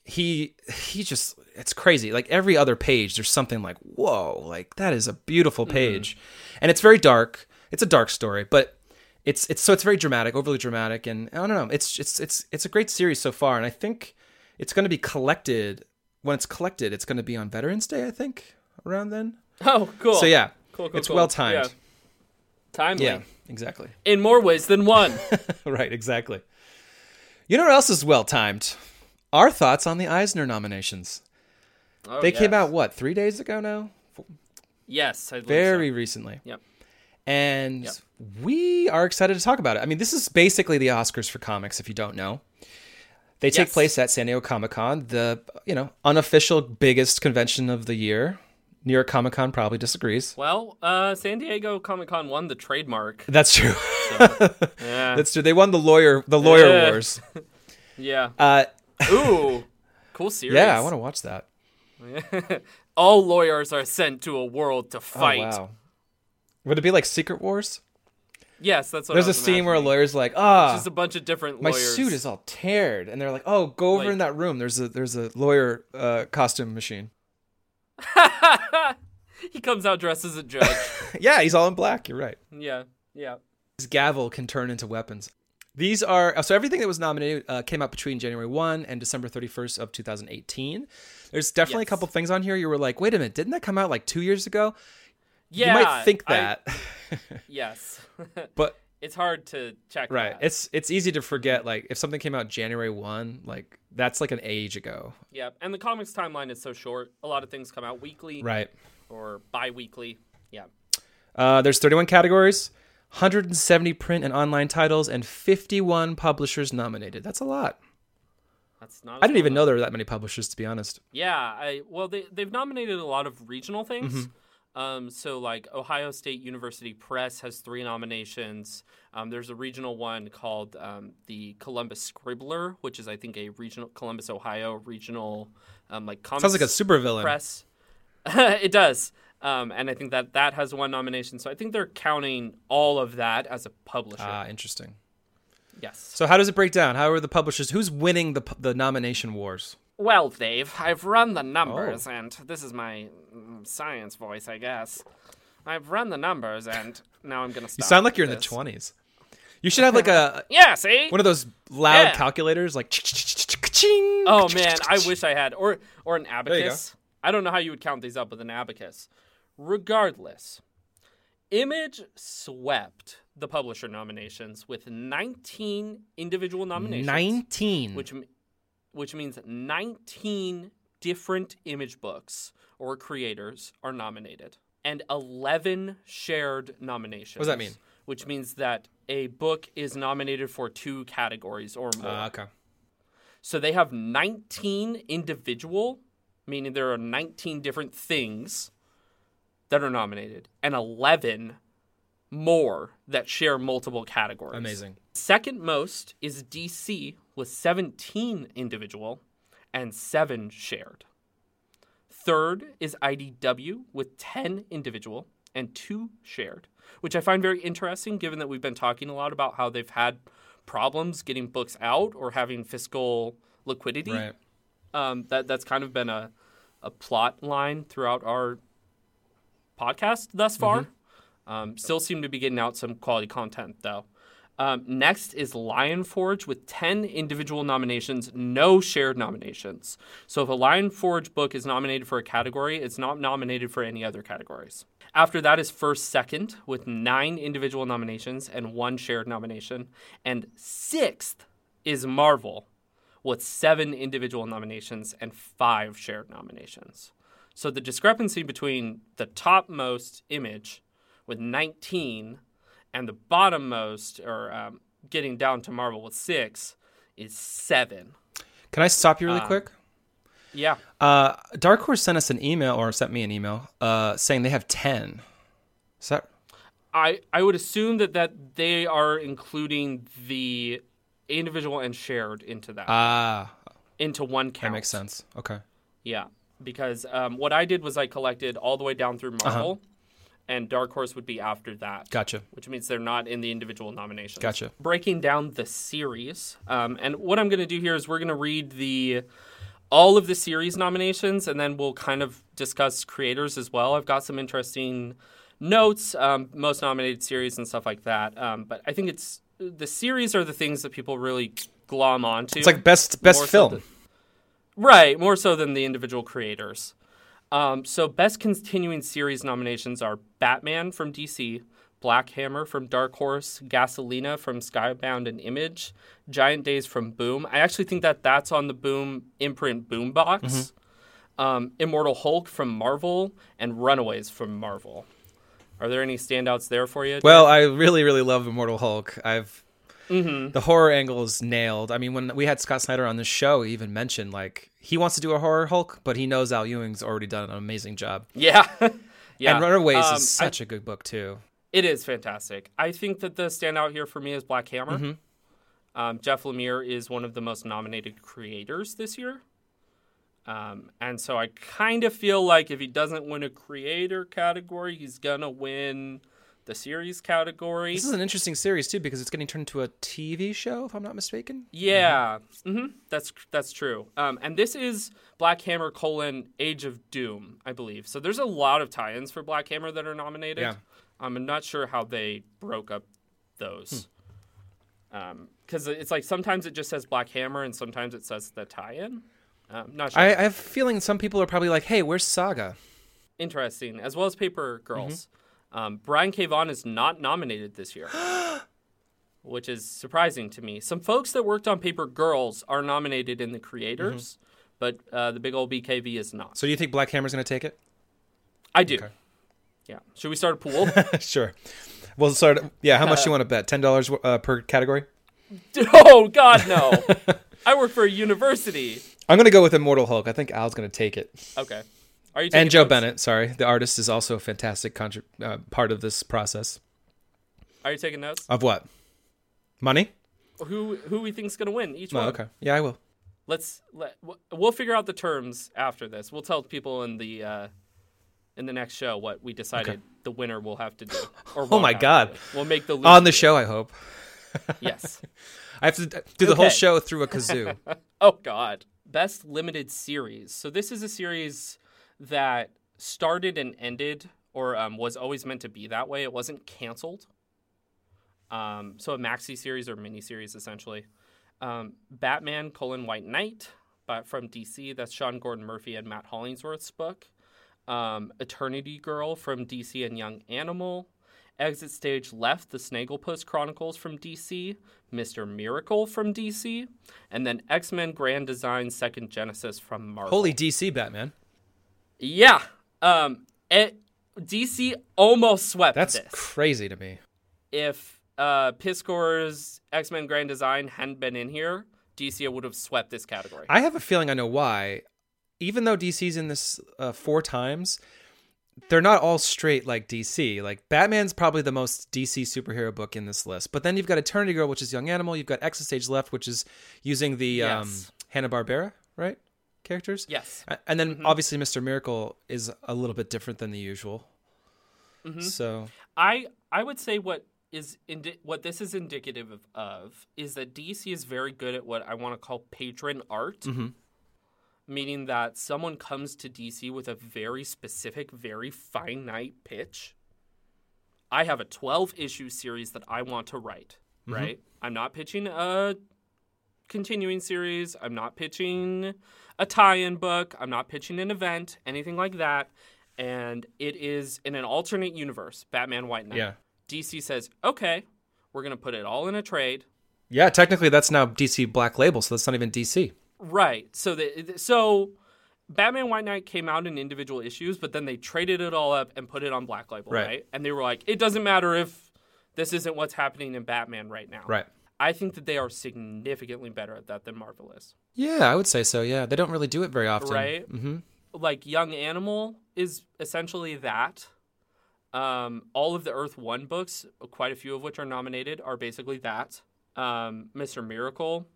he he just it's crazy. Like every other page there's something like whoa like that is a beautiful mm-hmm. page. Mm-hmm. and it's very dark. It's a dark story but it's it's so it's very dramatic overly dramatic and i don't know it's it's it's it's a great series so far and i think it's going to be collected when it's collected it's going to be on veterans day i think around then. Oh, cool. So yeah, cool, cool, it's cool. well timed. Yeah. Timely. Yeah, exactly. In more ways than one. right, exactly. You know what else is well timed? Our thoughts on the Eisner nominations. Oh, they yes. came out what three days ago now? Yes, very so. recently. Yep. And yep. we are excited to talk about it. I mean, this is basically the Oscars for comics. If you don't know, they take yes. place at San Diego Comic Con, the you know unofficial biggest convention of the year. New York Comic Con probably disagrees. Well, uh, San Diego Comic Con won the trademark. That's true. So, yeah. That's true. They won the lawyer the lawyer yeah. wars. yeah. Uh, Ooh, cool series. Yeah, I want to watch that. All lawyers are sent to a world to fight. Oh, wow. Would it be like Secret Wars? Yes, that's what. There's a scene where a lawyer's like, "Ah, just a bunch of different. My suit is all teared," and they're like, "Oh, go over like, in that room. There's a there's a lawyer uh, costume machine." he comes out dressed as a judge. yeah, he's all in black. You're right. Yeah, yeah. His gavel can turn into weapons. These are uh, so everything that was nominated uh, came out between January 1 and December 31st of 2018. There's definitely yes. a couple things on here you were like, "Wait a minute, didn't that come out like 2 years ago?" Yeah. You might think that. I, yes. but it's hard to check right that. it's it's easy to forget like if something came out january 1 like that's like an age ago. Yeah and the comics timeline is so short a lot of things come out weekly right. or bi-weekly. Yeah. Uh, there's 31 categories 170 print and online titles and 51 publishers nominated. That's a lot. That's not i didn't even know there were that many publishers to be honest. Yeah i well they, they've nominated a lot of regional things. Mm-hmm. Um, so like Ohio State University Press has three nominations. Um, there's a regional one called um, the Columbus Scribbler, which is I think a regional Columbus, Ohio regional um, like comics sounds like a supervillain press. it does, um, and I think that that has one nomination. So I think they're counting all of that as a publisher. Ah, interesting. Yes. So how does it break down? How are the publishers? Who's winning the the nomination wars? Well, Dave, I've run the numbers, oh. and this is my mm, science voice, I guess. I've run the numbers, and now I'm gonna stop. You sound like you're this. in the twenties. You should have like a yeah, see one of those loud yeah. calculators, like. Oh man, I wish I had, or or an abacus. I don't know how you would count these up with an abacus. Regardless, Image swept the publisher nominations with 19 individual nominations. 19, which which means 19 different image books or creators are nominated and 11 shared nominations. What does that mean? Which means that a book is nominated for two categories or more. Uh, okay. So they have 19 individual, meaning there are 19 different things that are nominated, and 11 more that share multiple categories. Amazing. Second most is DC with 17 individual, and seven shared. Third is IDW with 10 individual and two shared, which I find very interesting given that we've been talking a lot about how they've had problems getting books out or having fiscal liquidity. Right. Um, that that's kind of been a a plot line throughout our podcast thus far. Um, still seem to be getting out some quality content though. Um, next is Lion Forge with 10 individual nominations, no shared nominations. So if a Lion Forge book is nominated for a category, it's not nominated for any other categories. After that is First Second with nine individual nominations and one shared nomination. And sixth is Marvel with seven individual nominations and five shared nominations. So the discrepancy between the topmost image with 19 and the bottommost, or um, getting down to Marvel with six, is seven. Can I stop you really Uh, quick? Yeah. Uh, Dark Horse sent us an email or sent me an email uh, saying they have 10. Is that I, I would assume that, that they are including the individual and shared into that, Ah, into one count. that makes sense. Okay. Yeah, because um, what I did was I collected all the way down through Marvel, and Dark Horse would be after that. Gotcha. Which means they're not in the individual nominations. Gotcha. Breaking down the series, um, and what I'm going to do here is we're going to read the all of the series nominations, and then we'll kind of discuss creators as well. I've got some interesting notes, um, most nominated series and stuff like that. Um, but I think it's the series are the things that people really glom onto. It's like best best so film. th- Right, more so than the individual creators. Um, so, best continuing series nominations are Batman from DC, Black Hammer from Dark Horse, Gasolina from Skybound and Image, Giant Days from Boom. I actually think that that's on the Boom imprint Boombox. Mm-hmm. Um, Immortal Hulk from Marvel, and Runaways from Marvel. Are there any standouts there for you? well, I really really love Immortal Hulk. I've Mm-hmm. the horror angle is nailed. I mean, when we had Scott Snyder on the show, he even mentioned like he wants to do a horror Hulk, but he knows Al Ewing's already done an amazing job. yeah. yeah. And Runaways Um, is such a good book too. It is fantastic. I think that the standout here for me is Black Hammer. Mm-hmm. Um, Jeff Lemire is one of the most nominated creators this year. Um, and so I kind of feel like if he doesn't win a creator category, he's going to win the series category. This is an interesting series too because it's getting turned into a TV show, if I'm not mistaken. Yeah, hmm that's that's true. Um, and this is Black Hammer colon Age of Doom, I believe. So there's a lot of tie-ins for Black Hammer that are nominated. Yeah. Um, I'm not sure how they broke up those. Because it's like sometimes it just says Black Hammer and sometimes it says the tie-in. Um, not sure. I, I have a feeling some people are probably like, "Hey, where's Saga?" Interesting, as well as Paper Girls. Mm-hmm. Um, Brian K. Vaughan is not nominated this year, which is surprising to me. Some folks that worked on Paper Girls are nominated in the creators, Mm-hmm. but uh, the big old BKV is not. So do you think Black Hammer's going to take it? I do. Okay. Yeah. Should we start a pool? sure. We'll start. Yeah, how much do you want to bet? Ten dollars uh, per category. oh God, no! I work for a university. I'm going to go with Immortal Hulk. I think Al's going to take it. Okay. Are you And Joe notes? Bennett, sorry, the artist is also a fantastic uh, part of this process. Are you taking notes? Of what? Money? Who who we think's gonna win each Oh, one? okay. Yeah, I will. Let's let we'll figure out the terms after this. We'll tell people in the uh, in the next show what we decided Okay. the winner will have to do. Or Oh my God. We'll make the On the show, I hope. yes. I have to do the whole show through a kazoo. Oh God. Best limited series. So this is a series that started and ended, or um, was always meant to be that way. It wasn't canceled. Um, so a maxi series or mini series essentially. Um, Batman: colon White Knight, but from DC. That's Sean Gordon Murphy and Matt Hollingsworth's book. Um, Eternity Girl from DC and Young Animal. Exit Stage Left, The Snagglepuss Chronicles from DC, Mr. Miracle from DC, and then X Men Grand Design Second Genesis from Marvel. Holy DC Batman. Yeah. Um, it, DC almost swept That's this. crazy to me. if uh, Piskor's X Men Grand Design hadn't been in here, DC would have swept this category. I have a feeling I know why. Even though DC's in this uh, four times, they're not all straight like DC. Like Batman's probably the most DC superhero book in this list. But then you've got Eternity Girl, which is Young Animal. You've got Exit Stage Left, which is using the um, Hanna Barbera, right? Characters. Yes. And then mm-hmm. obviously Mr. Miracle is a little bit different than the usual. Mm-hmm. So I I would say what is indi- what this is indicative of, of is that DC is very good at what I want to call patron art. Mm-hmm. Meaning that someone comes to DC with a very specific, very finite pitch. I have a 12 issue series that I want to write, right? I'm not pitching a continuing series. I'm not pitching a tie in book. I'm not pitching an event, anything like that. And it is in an alternate universe, Batman White Knight. yeah, DC says, okay, we're going to put it all in a trade. yeah. Technically, that's now DC Black Label, so that's not even DC. Right. So the so Batman White Knight came out in individual issues, but then they traded it all up and put it on Black Label, Right. right? And they were like, it doesn't matter if this isn't what's happening in Batman right now. Right. I think that they are significantly better at that than Marvel is. Yeah, I would say so. Yeah, they don't really do it very often. Right. hmm Like Young Animal is essentially that. Um, all of the Earth One books, quite a few of which are nominated, are basically that. Um, Mr. Miracle,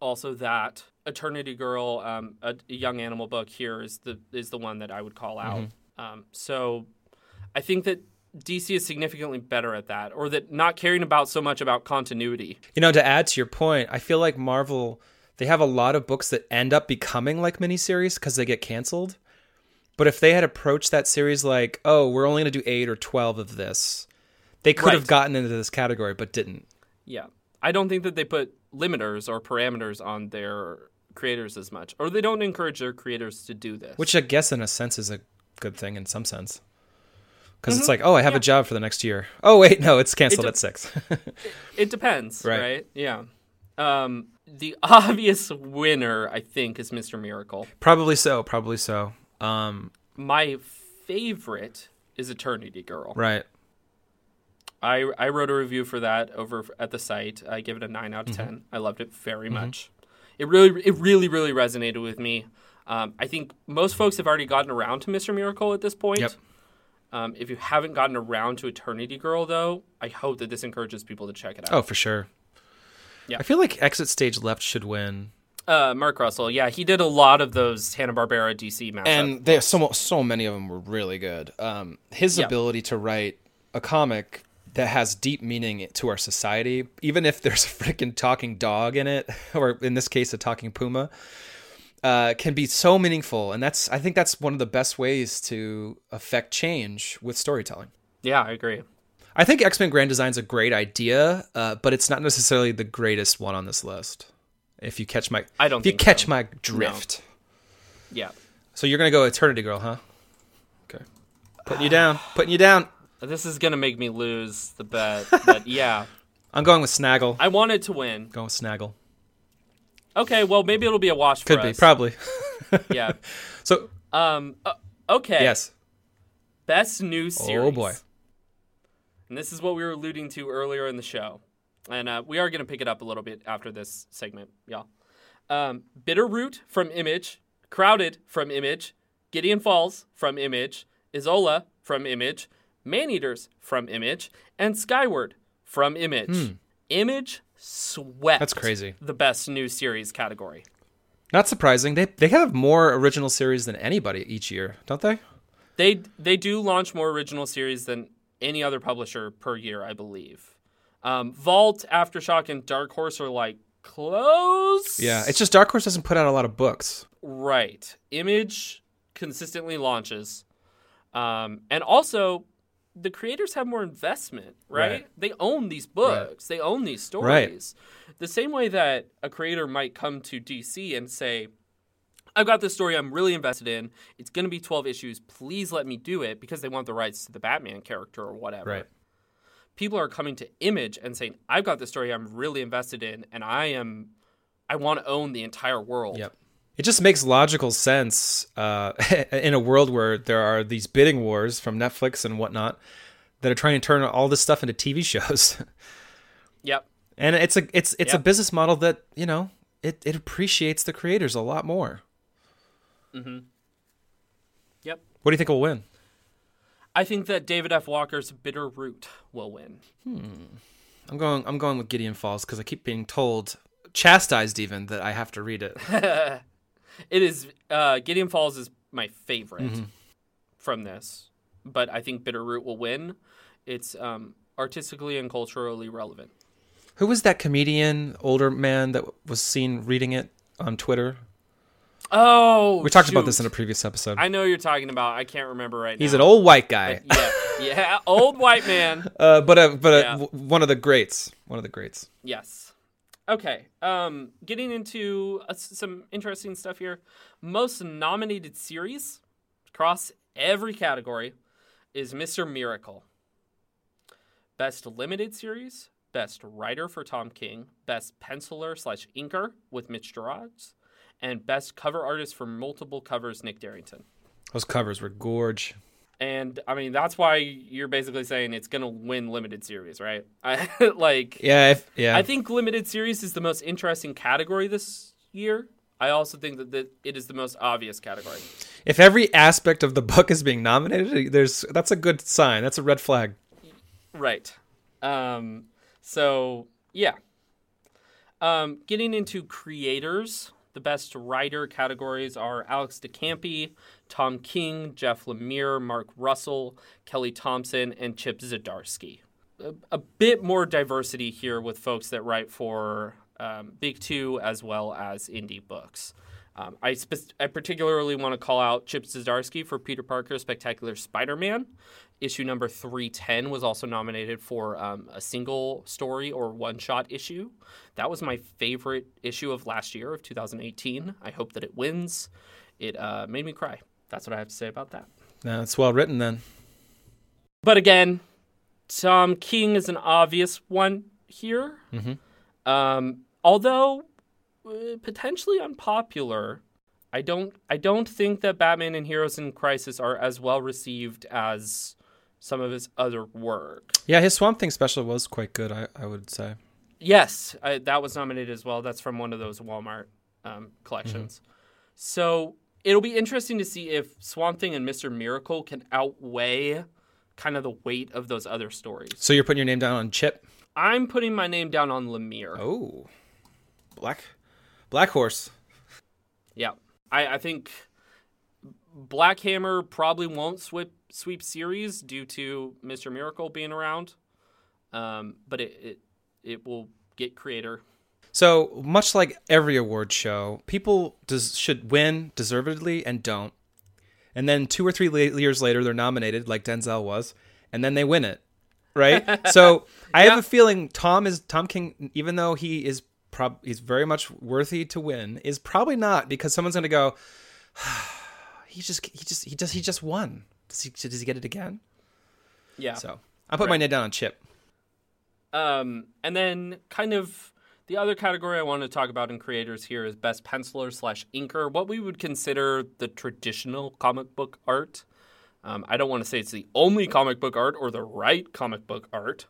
also that. Eternity Girl, um, a, a Young Animal book here is the is the one that I would call out. Um, so, I think that DC is significantly better at that, or that not caring about so much about continuity. You know, to add to your point, I feel like Marvel they have a lot of books that end up becoming like miniseries because they get canceled. But if they had approached that series like, oh, we're only going to do eight or twelve of this, they could have gotten into this category, but didn't. Yeah. I don't think that they put limiters or parameters on their creators as much, or they don't encourage their creators to do this. Which I guess, in a sense, is a good thing in some sense. Because it's like, oh, I have a job for the next year. Oh, wait, no, it's canceled de- at six. it depends, Right. right? Yeah. Um, the obvious winner, I think, is Mr. Miracle. probably so. Probably so. Um, My favorite is Eternity Girl. right. I I wrote a review for that over at the site. I give it a nine out of Mm-hmm. 10 I loved it very much. It really it really really resonated with me. Um, I think most folks have already gotten around to Mr. Miracle at this point. Yep. Um, if you haven't gotten around to Eternity Girl, though, I hope that this encourages people to check it out. Oh, for sure. Yeah. I feel like Exit Stage Left should win. Uh, Mark Russell, yeah, he did a lot of those Hanna Barbera DC mashups. and there's so so many of them were really good. Um, his Yeah. ability to write a comic that has deep meaning to our society, even if there's a freaking talking dog in it, or in this case, a talking puma, uh, can be so meaningful. And that's I think that's one of the best ways to affect change with storytelling. yeah, I agree. I think X Men Grand Design's a great idea, uh, but it's not necessarily the greatest one on this list. If you catch my, I don't If you catch so. my drift. Yeah, So you're gonna go Eternity Girl, huh? Okay. Putting you down. Putting you down. this is gonna make me lose the bet, but yeah, I'm going with Snaggle. I wanted to win. going with Snaggle. Okay, well maybe it'll be a wash Could be, us. probably. Yeah. So Um. uh, okay. yes. Best new series. Oh boy. And this is what we were alluding to earlier in the show. And uh, we are going to pick it up a little bit after this segment, y'all. Um, Bitterroot from Image, Crowded from Image, Gideon Falls from Image, Isola from Image, Maneaters from Image, and Skyward from Image. Image swept. That's crazy. The best new series category. Not surprising. They they have more original series than anybody each year, don't they? They they do launch more original series than any other publisher per year, I believe. Um, Vault, Aftershock, and Dark Horse are like close. Yeah. It's just Dark Horse doesn't put out a lot of books. right. Image consistently launches, um, and also the creators have more investment. Right? Right. They own these books. They own these stories. The same way that a creator might come to DC and say, I've got this story I'm really invested in. It's going to be 12 issues. Please let me do it because they want the rights to the Batman character or whatever. Right. People are coming to Image and saying, I've got this story I'm really invested in and I am I want to own the entire world. Yep. It just makes logical sense uh, in a world where there are these bidding wars from Netflix and whatnot that are trying to turn all this stuff into TV shows. Yep. and it's a it's it's a business model that, you know, it, it appreciates the creators a lot more. Mm-hmm. Yep. What do you think will win? I think that David F. Walker's Bitter Root will win. I'm going I'm going with Gideon Falls because I keep being told, chastised even, that I have to read it. it is uh, Gideon Falls is my favorite from this, but I think Bitterroot will win. It's um, artistically and culturally relevant. Who was that comedian, older man that was seen reading it on Twitter? Oh, We talked about this in a previous episode. I know you're talking about. I can't remember right now. He's an old white guy, yeah, yeah, old white man. uh, but a, but a, Yeah. w- one of the greats. One of the greats. Yes. Okay. Um, getting into uh, some interesting stuff here. Most nominated series across every category is Mr. Miracle. Best limited series, best writer for Tom King, best penciler slash inker with Mitch Gerads, and best cover artist for multiple covers Nick Derington. Those covers were gorge. And I mean that's why you're basically saying it's gonna win limited series, right? I like Yeah, if, yeah. I think limited series is the most interesting category this year. I also think that the, it is the most obvious category. if every aspect of the book is being nominated, there's that's a good sign. That's a red flag. Right. Um, so yeah. Um, getting into creators, the best writer categories are Alex de Campi, Tom King, Jeff Lemire, Mark Russell, Kelly Thompson, and Chip Zdarsky. A, a bit more diversity here with folks that write for um, Big Two as well as indie books. Um, I, spe- I particularly want to call out Chip Zdarsky for Peter Parker's Spectacular Spider-Man. Issue number 310 was also nominated for um, a single story or one-shot issue. That was my favorite issue of last year of 2018. I hope that it wins. It uh, made me cry. That's what I have to say about that. It's well written then. But again, Tom King is an obvious one here. Um, although uh, potentially unpopular, I don't. I don't think that Batman and Heroes in Crisis are as well received as some of his other work. Yeah, his Swamp Thing special was quite good. I, I would say. Yes, I, that was nominated as well. That's from one of those Walmart um, collections. So it'll be interesting to see if Swamp Thing and Mister Miracle can outweigh kind of the weight of those other stories. So you're putting your name down on Chip. I'm putting my name down on Lemire. Oh, black, black horse. Yeah, I, I think Black Hammer probably won't sweep sweep series due to Mister Miracle being around, um, but it, it it will get creator. So much like every award show, people des- should win deservedly and don't, and then two or three la- years later they're nominated, like Denzel was, and then they win it, right? so I have a feeling Tom is Tom King, even though he is prob he's very much worthy to win, is probably not because someone's going to go. he just he just he just he just won. Does he does he get it again? Yeah. So I put my name down on Chip. Um, and then kind of the other category I want to talk about in creators here is best penciler slash inker, what we would consider the traditional comic book art. Um, I don't want to say it's the only comic book art or the right comic book art.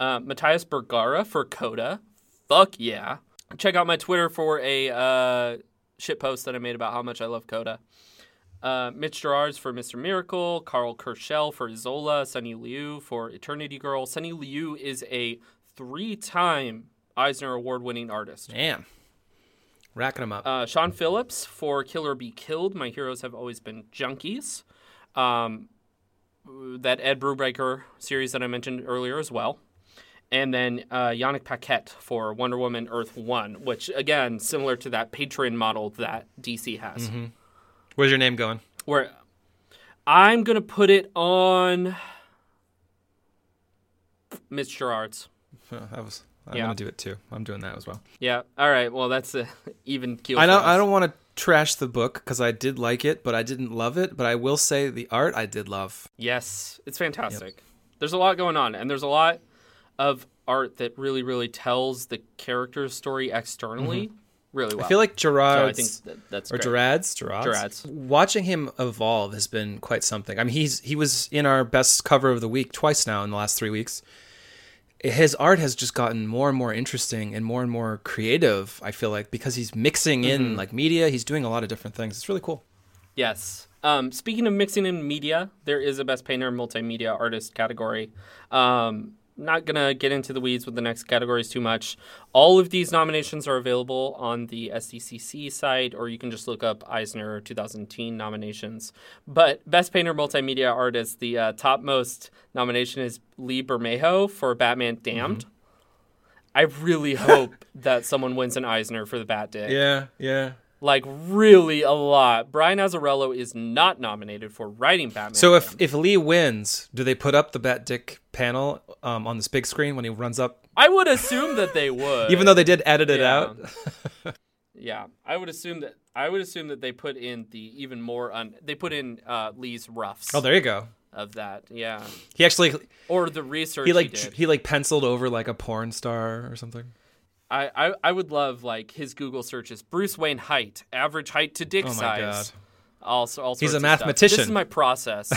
Uh, Matías Bergara for Coda. Fuck yeah. Check out my Twitter for a uh, shit post that I made about how much I love Coda. Uh, Mitch Gerads for Mr. Miracle, Karl Kerschl for Isola, Sonny Liew for Eternity Girl. Sonny Liew is a three-time Eisner Award-winning artist. Damn, racking them up. Uh, Sean Phillips for Kill or Be Killed. My heroes have always been junkies. Um, that Ed Brubaker series that I mentioned earlier as well. And then uh, Yannick Paquette for Wonder Woman Earth 1, which, again, similar to that Patreon model that DC has. Where's your name going? Where I'm going to put it on Mitch Gerads. Oh, that was. I'm Yeah. gonna do it too. I'm doing that as well. Yeah. All right. Well, that's a even keel. I don't. I don't want to trash the book because I did like it, but I didn't love it. But I will say the art I did love. Yes, it's fantastic. There's a lot going on, and there's a lot of art that really, really tells the character's story externally really well. Mm-hmm. I feel like so I Gerard's think that's or great. Gerard's, Gerard's, Gerard's. Watching him evolve has been quite something. I mean, he's he was in our best cover of the week twice now in the last three weeks. His art has just gotten more and more interesting and more and more creative. I feel like because he's mixing Mm-hmm. in like media, he's doing a lot of different things. It's really cool. Yes. Um, speaking of mixing in media, there is a Best Painter Multimedia Artist category. Um, not gonna get into the weeds with the next categories too much. All of these nominations are available on the SDCC site, or you can just look up Eisner 2010 nominations. But Best Painter Multimedia Artist, the uh, topmost nomination is Lee Bermejo for Batman Damned. Mm-hmm. I really hope that someone wins an Eisner for the Bat Dick. Yeah, yeah. Like really a lot. Brian Azzarello is not nominated for writing Batman. So if if Lee wins, do they put up the Bat Dick panel um, on this big screen when he runs up? I would assume that they would, Even though they did edit it Yeah. out. yeah, I would assume that I would assume that they put in the even more un. They put in uh, Lee's roughs Oh, there you go. of that. Yeah, He actually or the research he like did. he like penciled over like a porn star or something. I, I I would love like his Google searches: Bruce Wayne height, average height to dick size. Oh my size. God. Also, all He's a mathematician. This is my process.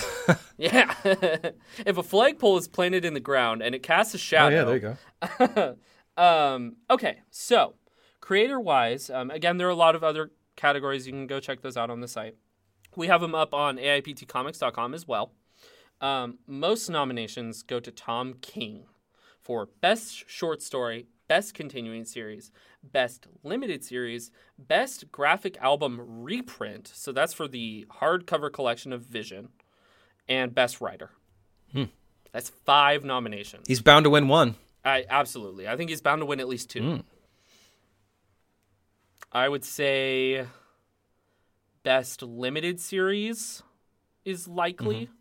yeah. if a flagpole is planted in the ground and it casts a shadow, Oh yeah, there you go. um, okay, so creator wise, um, again, there are a lot of other categories. You can go check those out on the site. We have them up on AIPTcomics.com as well. Um, most nominations go to Tom King for Best Short Story, Best Continuing Series, Best Limited Series, Best Graphic Album Reprint. So that's for the hardcover collection of Vision, and Best Writer. That's five nominations. He's bound to win one. I absolutely. I think he's bound to win at least two. Mm. I would say best limited series is likely, Mm-hmm.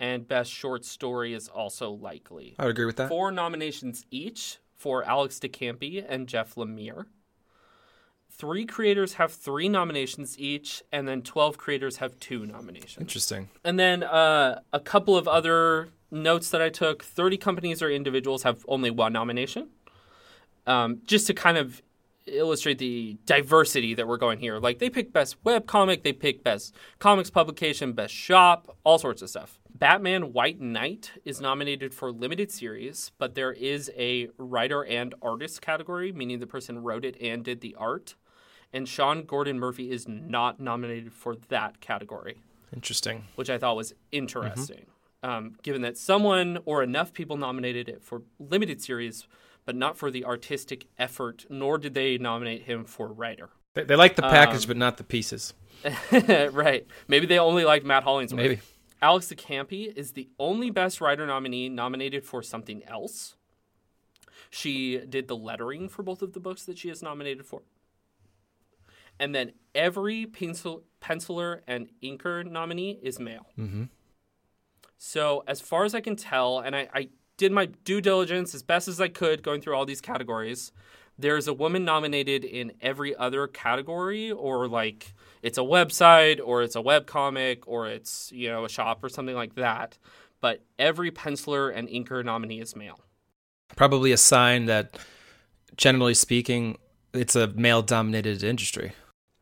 and best short story is also likely. I would agree with that. Four nominations each for Alex de Campi and Jeff Lemire. Three creators have three nominations each, and then 12 creators have two nominations. Interesting. And then uh, a couple of other notes that I took 30 companies or individuals have only one nomination. Um, just to kind of illustrate the diversity that we're going here. Like they pick best web comic, they pick best comics publication, best shop, all sorts of stuff. Batman White Knight is nominated for limited series, but there is a writer and artist category, meaning the person wrote it and did the art. And Sean Gordon Murphy is not nominated for that category Interesting. which I thought was interesting. Um, given that someone or enough people nominated it for limited series, but not for the artistic effort, nor did they nominate him for writer. They, they like the package, Um, but not the pieces. right. Maybe they only liked Matt Hollingsworth. Maybe. Alex de Campi is the only Best Writer nominee nominated for something else. She did the lettering for both of the books that she is nominated for. And then every pencil, penciler and inker nominee is male. Mm-hmm. So, as far as I can tell, and I, I did my due diligence as best as I could going through all these categories, there's a woman nominated in every other category, or like it's a website, or it's a webcomic, or it's, you know, a shop or something like that. But every penciler and inker nominee is male. Probably a sign that, generally speaking, it's a male-dominated industry.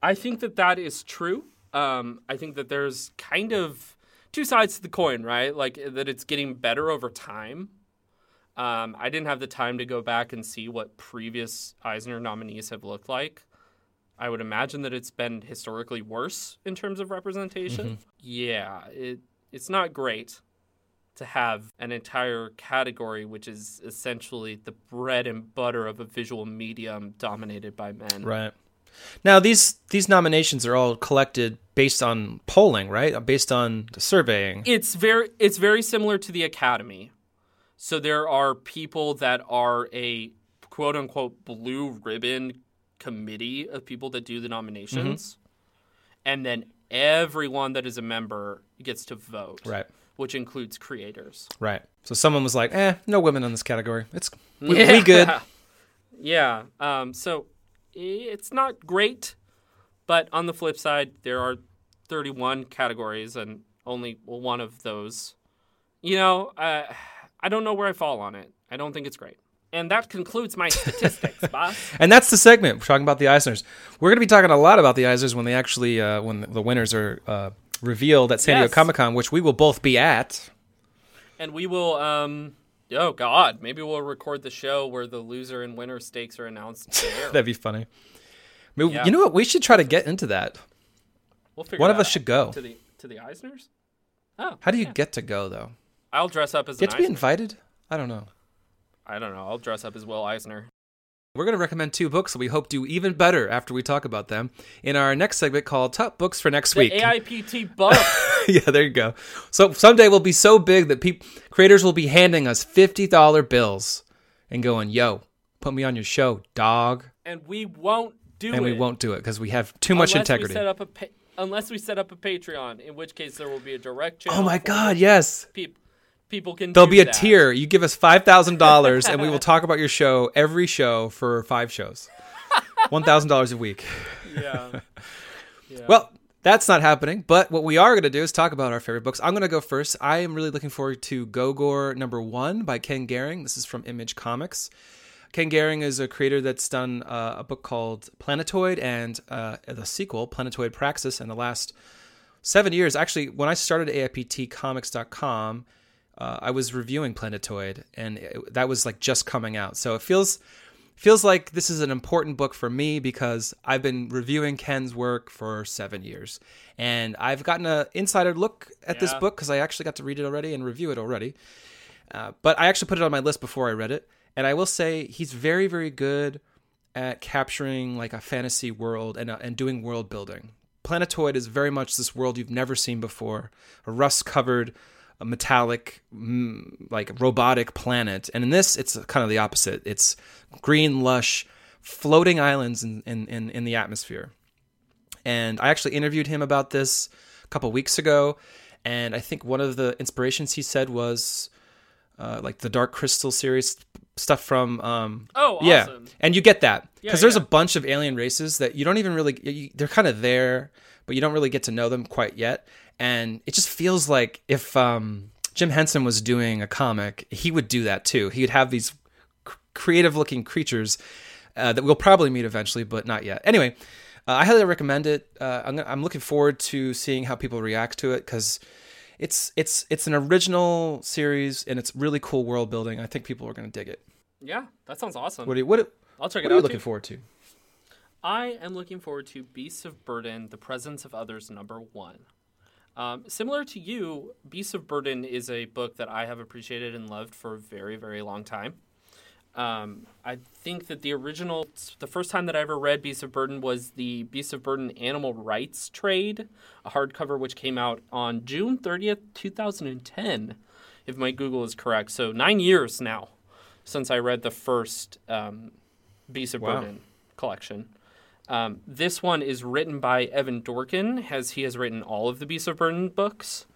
I think that that is true. Um, I think that there's kind of two sides to the coin, right? Like that it's getting better over time. Um, I didn't have the time to go back and see what previous Eisner nominees have looked like. I would imagine that it's been historically worse in terms of representation. Yeah, it it's not great to have an entire category which is essentially the bread and butter of a visual medium dominated by men. Right. Now these these nominations are all collected based on polling, right? Based on surveying. It's very it's very similar to the academy. So there are people that are a quote unquote blue ribbon committee of people that do the nominations. And then everyone that is a member gets to vote. Right. Which includes creators. Right. So someone was like, "Eh, no women in this category. It's we, we good." Yeah. Um, so it's not great, but on the flip side, there are 31 categories, and only one of those. You know, uh, I don't know where I fall on it. I don't think it's great. And that concludes my statistics, boss. And that's the segment. We're talking about the Eisners. We're going to be talking a lot about the Eisners when they actually uh, when the winners are uh, revealed at San Diego Yes. Comic Con, which we will both be at. And we will, um, oh God, maybe we'll record the show where the loser and winner stakes are announced. That'd be funny. I mean, Yeah. You know what? We should try to get into that. We'll figure One of us should go. to the to the Eisners. Oh, How do you yeah. get to go though? I'll dress up as have to be Eisner. invited? I don't know. I don't know. I'll dress up as Will Eisner. We're going to recommend two books that we hope do even better after we talk about them in our next segment called Top Books for Next The Week. AIPT bump. yeah, there you go. So someday we'll be so big that peop- creators will be handing us $50 bills and going, yo, put me on your show, dog. and we won't do And it. And we won't do it because we have too much unless integrity. We set up a pa- unless we set up a Patreon, in which case there will be a direct oh channel. oh my God, yes. peop- people can. There'll be a that. tier. You give us $5,000 and we will talk about your show every show for five shows. $1,000 a week. Yeah. yeah. Well, that's not happening. But what we are going to do is talk about our favorite books. I'm going to go first. I am really looking forward to Gogor number one by Ken Garing. This is from Image Comics. Ken Garing is a creator that's done uh, a book called Planetoid and uh, the sequel, Planetoid Praxis, in the last seven years. Actually, when I started AIPTcomics.com, uh, I was reviewing Planetoid, and it, that was like just coming out. So it feels feels like this is an important book for me because I've been reviewing Ken's work for seven years, and I've gotten an insider look at this book because I actually got to read it already and review it already. Uh, but I actually put it on my list before I read it, and I will say he's very, very good at capturing like a fantasy world and uh, and doing world building. Planetoid is very much this world you've never seen before, a rust-covered, a metallic, mm, like robotic planet, and in this it's kind of the opposite. It's green, lush, floating islands in in in, the atmosphere. And I actually interviewed him about this a couple weeks ago, and I think one of the inspirations he said was uh, like the Dark Crystal series stuff from um, Oh, yeah, and you get that because Yeah, there's yeah. a bunch of alien races that you don't even really you, they're kind of there, but you don't really get to know them quite yet. And it just feels like if um, Jim Henson was doing a comic, he would do that too. He would have these c- creative looking creatures uh, that we'll probably meet eventually, but not yet. Anyway, uh, I highly recommend it. Uh, I'm, gonna, I'm looking forward to seeing how people react to it because it's it's it's an original series and it's really cool world building. I think people are going to dig it. Yeah, that sounds awesome. What are you, what, I'll check what it are you out. looking too. forward to? I am looking forward to Beasts of Burden: The Presence of Others, number one. Um, similar to you, Beasts of Burden is a book that I have appreciated and loved for a very, very long time. Um, I think that the original, the first time that I ever read Beasts of Burden was the Beasts of Burden Animal Rites Trade, a hardcover which came out on June 30th, 2010, if my Google is correct. So nine years now since I read the first um, Beasts of Wow. Burden collection. Um, this one is written by Evan Dorkin, as he has written all of the Beasts of Burden books,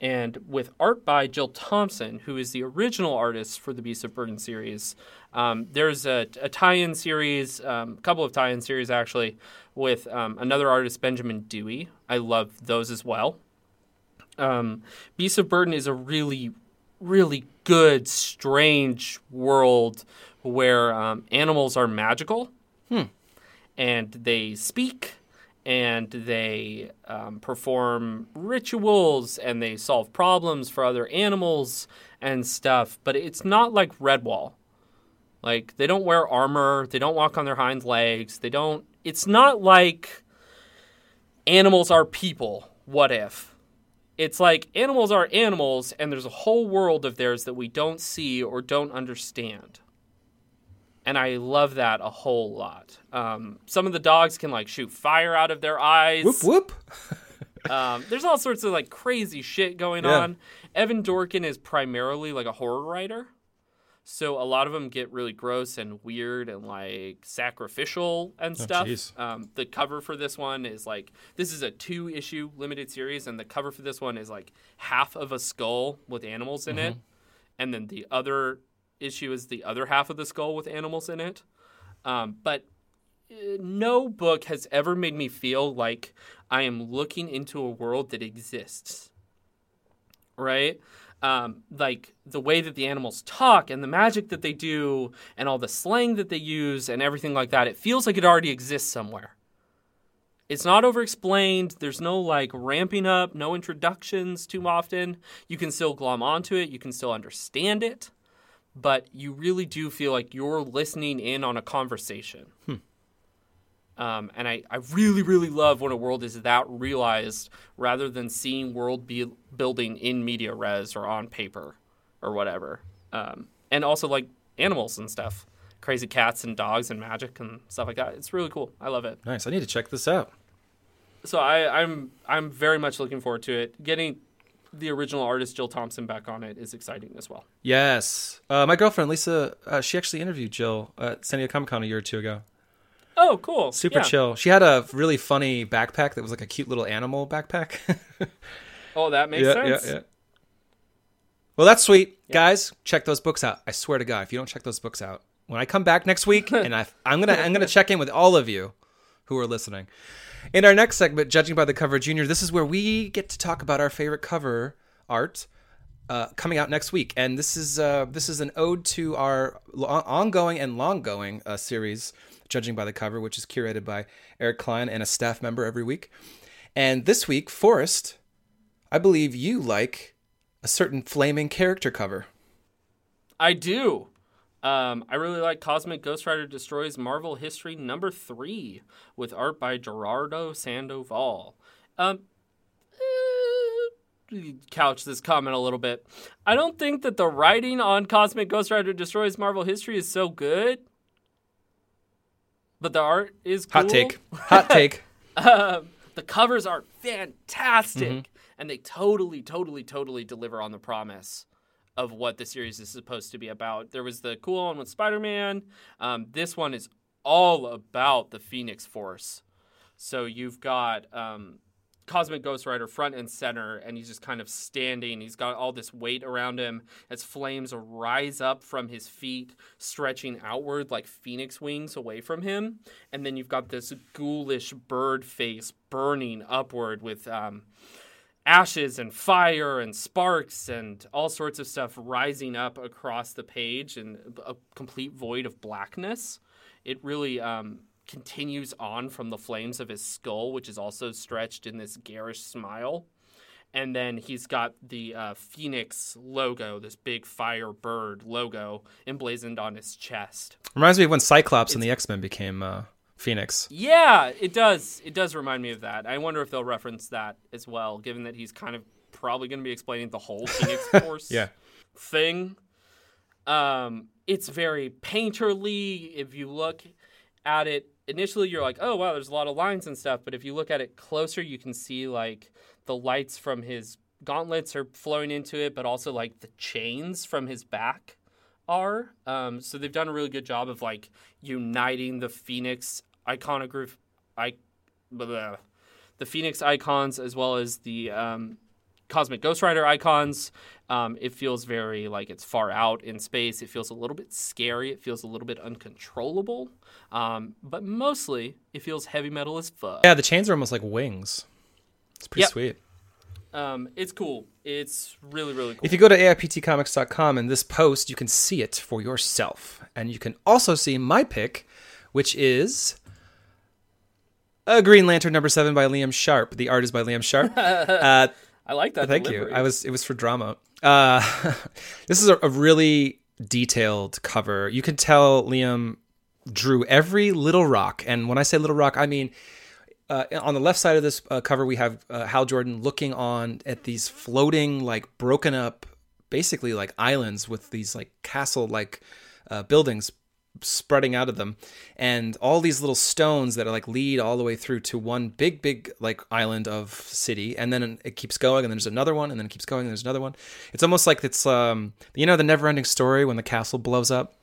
and with art by Jill Thompson, who is the original artist for the Beasts of Burden series. Um, there's a, a tie-in series, um, a couple of tie-in series actually, with um, another artist, Benjamin Dewey. I love those as well. Um, Beasts of Burden is a really, really good, strange world where um, animals are magical and they speak and they um, perform rituals and they solve problems for other animals and stuff. But it's not like Redwall. Like they don't wear armor, they don't walk on their hind legs, they don't. It's not like animals are people. What if? It's like animals are animals, and there's a whole world of theirs that we don't see or don't understand and I love that a whole lot. Um, some of the dogs can like shoot fire out of their eyes. Whoop whoop. Um, there's all sorts of like crazy shit going Yeah. on. Evan Dorkin is primarily like a horror writer, so a lot of them get really gross and weird and like sacrificial and stuff. jeez. um, the cover for this one is like this is a two issue limited series, and the cover for this one is like half of a skull with animals in it, and then the other issue is the other half of the skull with animals in it. Um, but uh, no book has ever made me feel like I am looking into a world that exists. Right? Um, like the way that the animals talk and the magic that they do and all the slang that they use and everything like that, it feels like it already exists somewhere. It's not over explained. There's no like ramping up, no introductions too often. You can still glom onto it, you can still understand it, but you really do feel like you're listening in on a conversation. Um, and I, I really, really love when a world is that realized rather than seeing world be- building in media res or on paper or whatever. Um, and also, like, animals and stuff, crazy cats and dogs and magic and stuff like that. It's really cool. I love it. Nice. I need to check this out. So I, I'm I'm very much looking forward to it. Getting the original artist Jill Thompson back on it is exciting as well. Yes. Uh, my girlfriend Lisa, uh, she actually interviewed Jill at San Diego Comic Con a year or two ago. Oh, cool. Super Yeah. chill. She had a really funny backpack that was like a cute little animal backpack. Oh, that makes sense. Yeah, yeah. Well, that's sweet, guys. Check those books out. I swear to God, if you don't check those books out, when I come back next week, and I, I'm gonna I'm gonna check in with all of you who are listening. In our next segment, judging by the cover, Junior, this is where we get to talk about our favorite cover art. Uh, coming out next week, and this is uh, this is an ode to our lo- ongoing and long-going uh, series, judging by the cover, which is curated by Eric Klein and a staff member every week. And this week, Forrest, I believe you like a certain flaming character cover. I do. Um, I really like Cosmic Ghost Rider Destroys Marvel History number three with art by Gerardo Sandoval. Um, eh, couch this comment a little bit. I don't think that the writing on Cosmic Ghost Rider Destroys Marvel History is so good, but the art is cool. Hot take. Hot take. Um, the covers are fantastic, and they totally, totally, totally deliver on the promise of what the series is supposed to be about. There was the cool one with Spider Man. Um, this one is all about the Phoenix Force. So you've got um, Cosmic Ghost Rider front and center, and he's just kind of standing. He's got all this weight around him as flames rise up from his feet, stretching outward like phoenix wings away from him. And then you've got this ghoulish bird face burning upward with um, ashes and fire and sparks and all sorts of stuff rising up across the page and a complete void of blackness. It really um, continues on from the flames of his skull, which is also stretched in this garish smile. And then he's got the uh, Phoenix logo, this big fire bird logo emblazoned on his chest. Reminds me of when Cyclops and the X Men became uh, Phoenix. Yeah, it does. It does remind me of that. I wonder if they'll reference that as well, given that he's kind of probably going to be explaining the whole Phoenix Force Yeah. thing. Um, it's very painterly. If you look at it initially, you're like, oh wow, there's a lot of lines and stuff. But if you look at it closer, you can see like the lights from his gauntlets are flowing into it, but also like the chains from his back are. Um, so they've done a really good job of like uniting the Phoenix iconograph, I, blah, blah, the Phoenix icons as well as the um, Cosmic Ghost Rider icons. Um, it feels very like it's far out in space. It feels a little bit scary. It feels a little bit uncontrollable. Um, but mostly, it feels heavy metal as fuck. Yeah, the chains are almost like wings. It's pretty Yep. sweet. Um, it's cool. It's really, really cool. If you go to AIPTcomics.com in this post, you can see it for yourself. And you can also see my pick, which is a Green Lantern number seven by Liam Sharp. The art is by Liam Sharp. Uh, I like that. Thank delivery. you. I was it was for drama. Uh, this is a, a really detailed cover. You can tell Liam drew every little rock, and when I say little rock, I mean uh, on the left side of this uh, cover we have uh, Hal Jordan looking on at these floating, like broken up, basically like islands with these like castle like uh, buildings spreading out of them. And all these little stones that are like lead all the way through to one big big like island of city and then it keeps going and then there's another one and then it keeps going and there's another one. It's almost like it's um you know the never ending story when the castle blows up?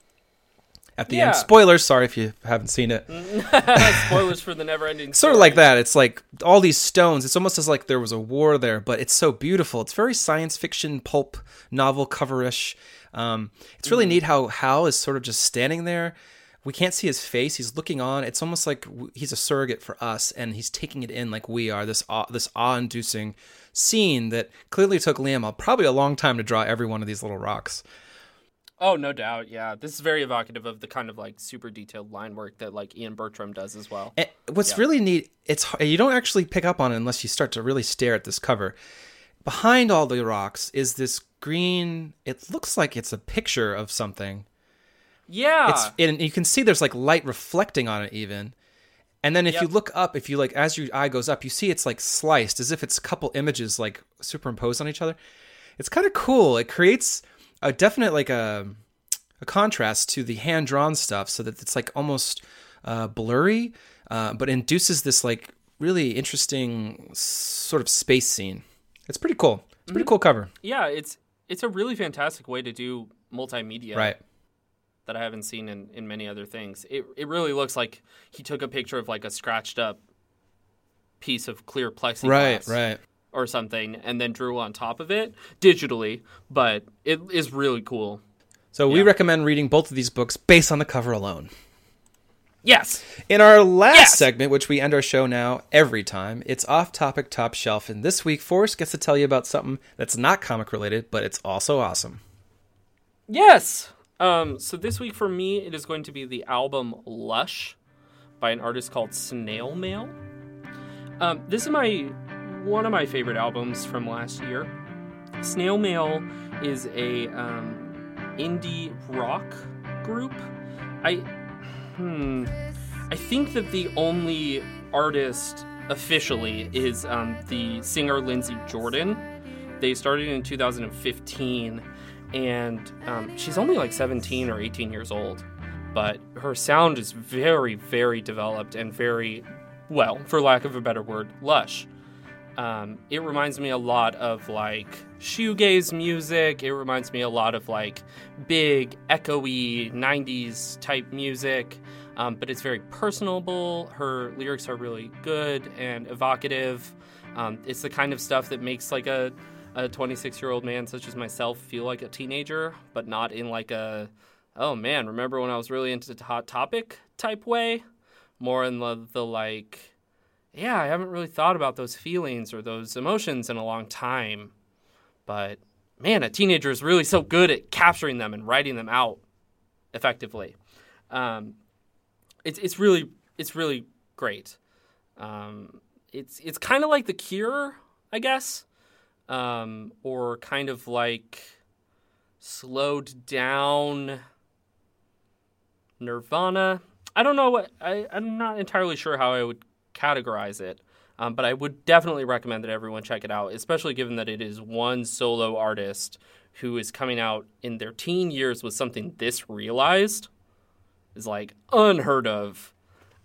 At the Yeah. end spoilers. Sorry if you haven't seen it. Spoilers for the never-ending. sort of like that. It's like all these stones it's almost as like there was a war there but it's so beautiful. It's very science fiction pulp novel coverish um, it's really neat how hal is sort of just standing there we can't see his face he's looking on it's almost like he's a surrogate for us and he's taking it in like we are this awe, this awe-inducing scene that clearly took liam probably a long time to draw every one of these little rocks Oh, no doubt. Yeah, this is very evocative of the kind of like super detailed line work that like Ian Bertram does as well. And what's really neat, it's you don't actually pick up on it unless you start to really stare at this cover. Behind all the rocks is this green. It looks like it's a picture of something. Yeah, It's and you can see there's like light reflecting on it even. And then if you look up, if you like as your eye goes up, you see it's like sliced as if it's a couple images like superimposed on each other. It's kind of cool. It creates a definite like a a contrast to the hand drawn stuff, so that it's like almost uh, blurry, uh, but induces this like really interesting sort of space scene. It's pretty cool. It's a pretty mm-hmm. cool cover. Yeah, it's it's a really fantastic way to do multimedia. Right. that I haven't seen in, in many other things. It it really looks like he took a picture of like a scratched up piece of clear plexiglass Right. Right. or something and then drew on top of it digitally, but it is really cool. So we recommend reading both of these books based on the cover alone. Yes. In our last Yes! segment, which we end our show now every time, it's off topic top shelf. And this week, Forrest gets to tell you about something that's not comic related, but it's also awesome. Yes. Um, so this week for me, it is going to be the album Lush by an artist called Snail Mail. Um, this is my one of my favorite albums from last year. Snail Mail is a um, indie rock group. I hmm, I think that the only artist officially is um, the singer Lindsay Jordan. They started in 2015 and um, she's only like 17 or 18 years old but her sound is very very developed and very well for lack of a better word lush. Um, it reminds me a lot of like shoegaze music. It reminds me a lot of like big echoey 90s type music um, but it's very personable her lyrics are really good and evocative um, it's the kind of stuff that makes like a a 26 year old man such as myself feel like a teenager, but not in like a, oh man, remember when I was really into the Hot Topic type way? More in the, the like, yeah, I haven't really thought about those feelings or those emotions in a long time. But man, a teenager is really so good at capturing them and writing them out effectively. Um, it's, it's really, it's really great. Um, it's, it's kind of like The Cure, I guess um, or kind of like slowed down Nirvana. I don't know what I, I'm not entirely sure how I would categorize it, um, but I would definitely recommend that everyone check it out, especially given that it is one solo artist who is coming out in their teen years with something this realized is like unheard of.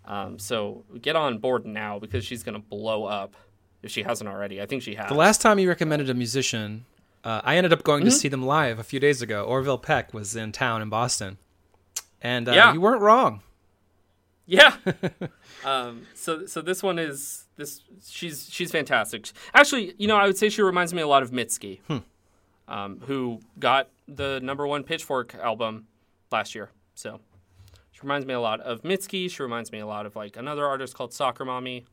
Um, so get on board now because she's gonna blow up if she hasn't already. I think she has. The last time you recommended a musician, uh, I ended up going to see them live a few days ago. Orville Peck was in town in Boston. And uh, Yeah. you weren't wrong. Yeah. um, so so this one is this she's she's fantastic. Actually, you know, I would say she reminds me a lot of Mitski, um, who got the number one Pitchfork album last year. So she reminds me a lot of Mitski. She reminds me a lot of like another artist called Soccer Mommy.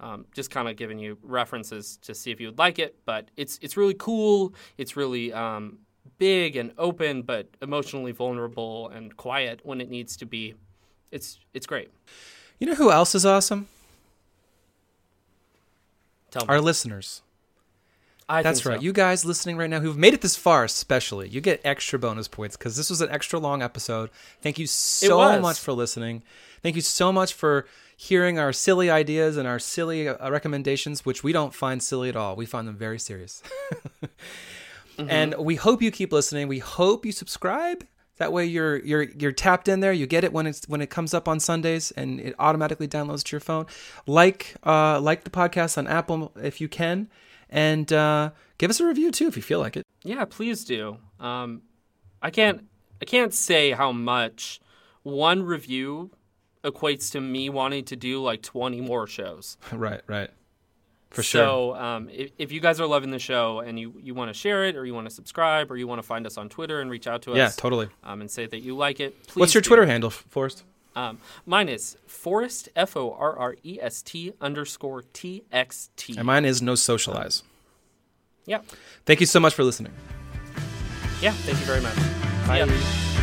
Um, just kind of giving you references to see if you would like it, but it's it's really cool. It's really um, big and open, but emotionally vulnerable and quiet when it needs to be. It's it's great. You know who else is awesome? Tell me. Our listeners. I That's right. You guys listening right now who've made it this far, especially, you get extra bonus points because this was an extra long episode. Thank you so much for listening. Thank you so much for hearing our silly ideas and our silly uh, recommendations, which we don't find silly at all. We find them very serious. And we hope you keep listening. We hope you subscribe. That way you're you're you're tapped in there. You get it when it's when it comes up on Sundays and it automatically downloads to your phone. Like uh like the podcast on Apple if you can. And uh give us a review too if you feel like it. Yeah, please do. Um, I can't I can't say how much one review equates to me wanting to do like 20 more shows. right, right. For sure. So um, if, if you guys are loving the show and you, you want to share it or you want to subscribe or you want to find us on Twitter and reach out to us Yeah, totally. um, and say that you like it, please What's your do. Twitter handle, Forrest? Um, mine is Forrest F O R R E S T underscore T X T. And mine is no socialize. Yeah. Thank you so much for listening. Yeah. Thank you very much. Bye. Yeah.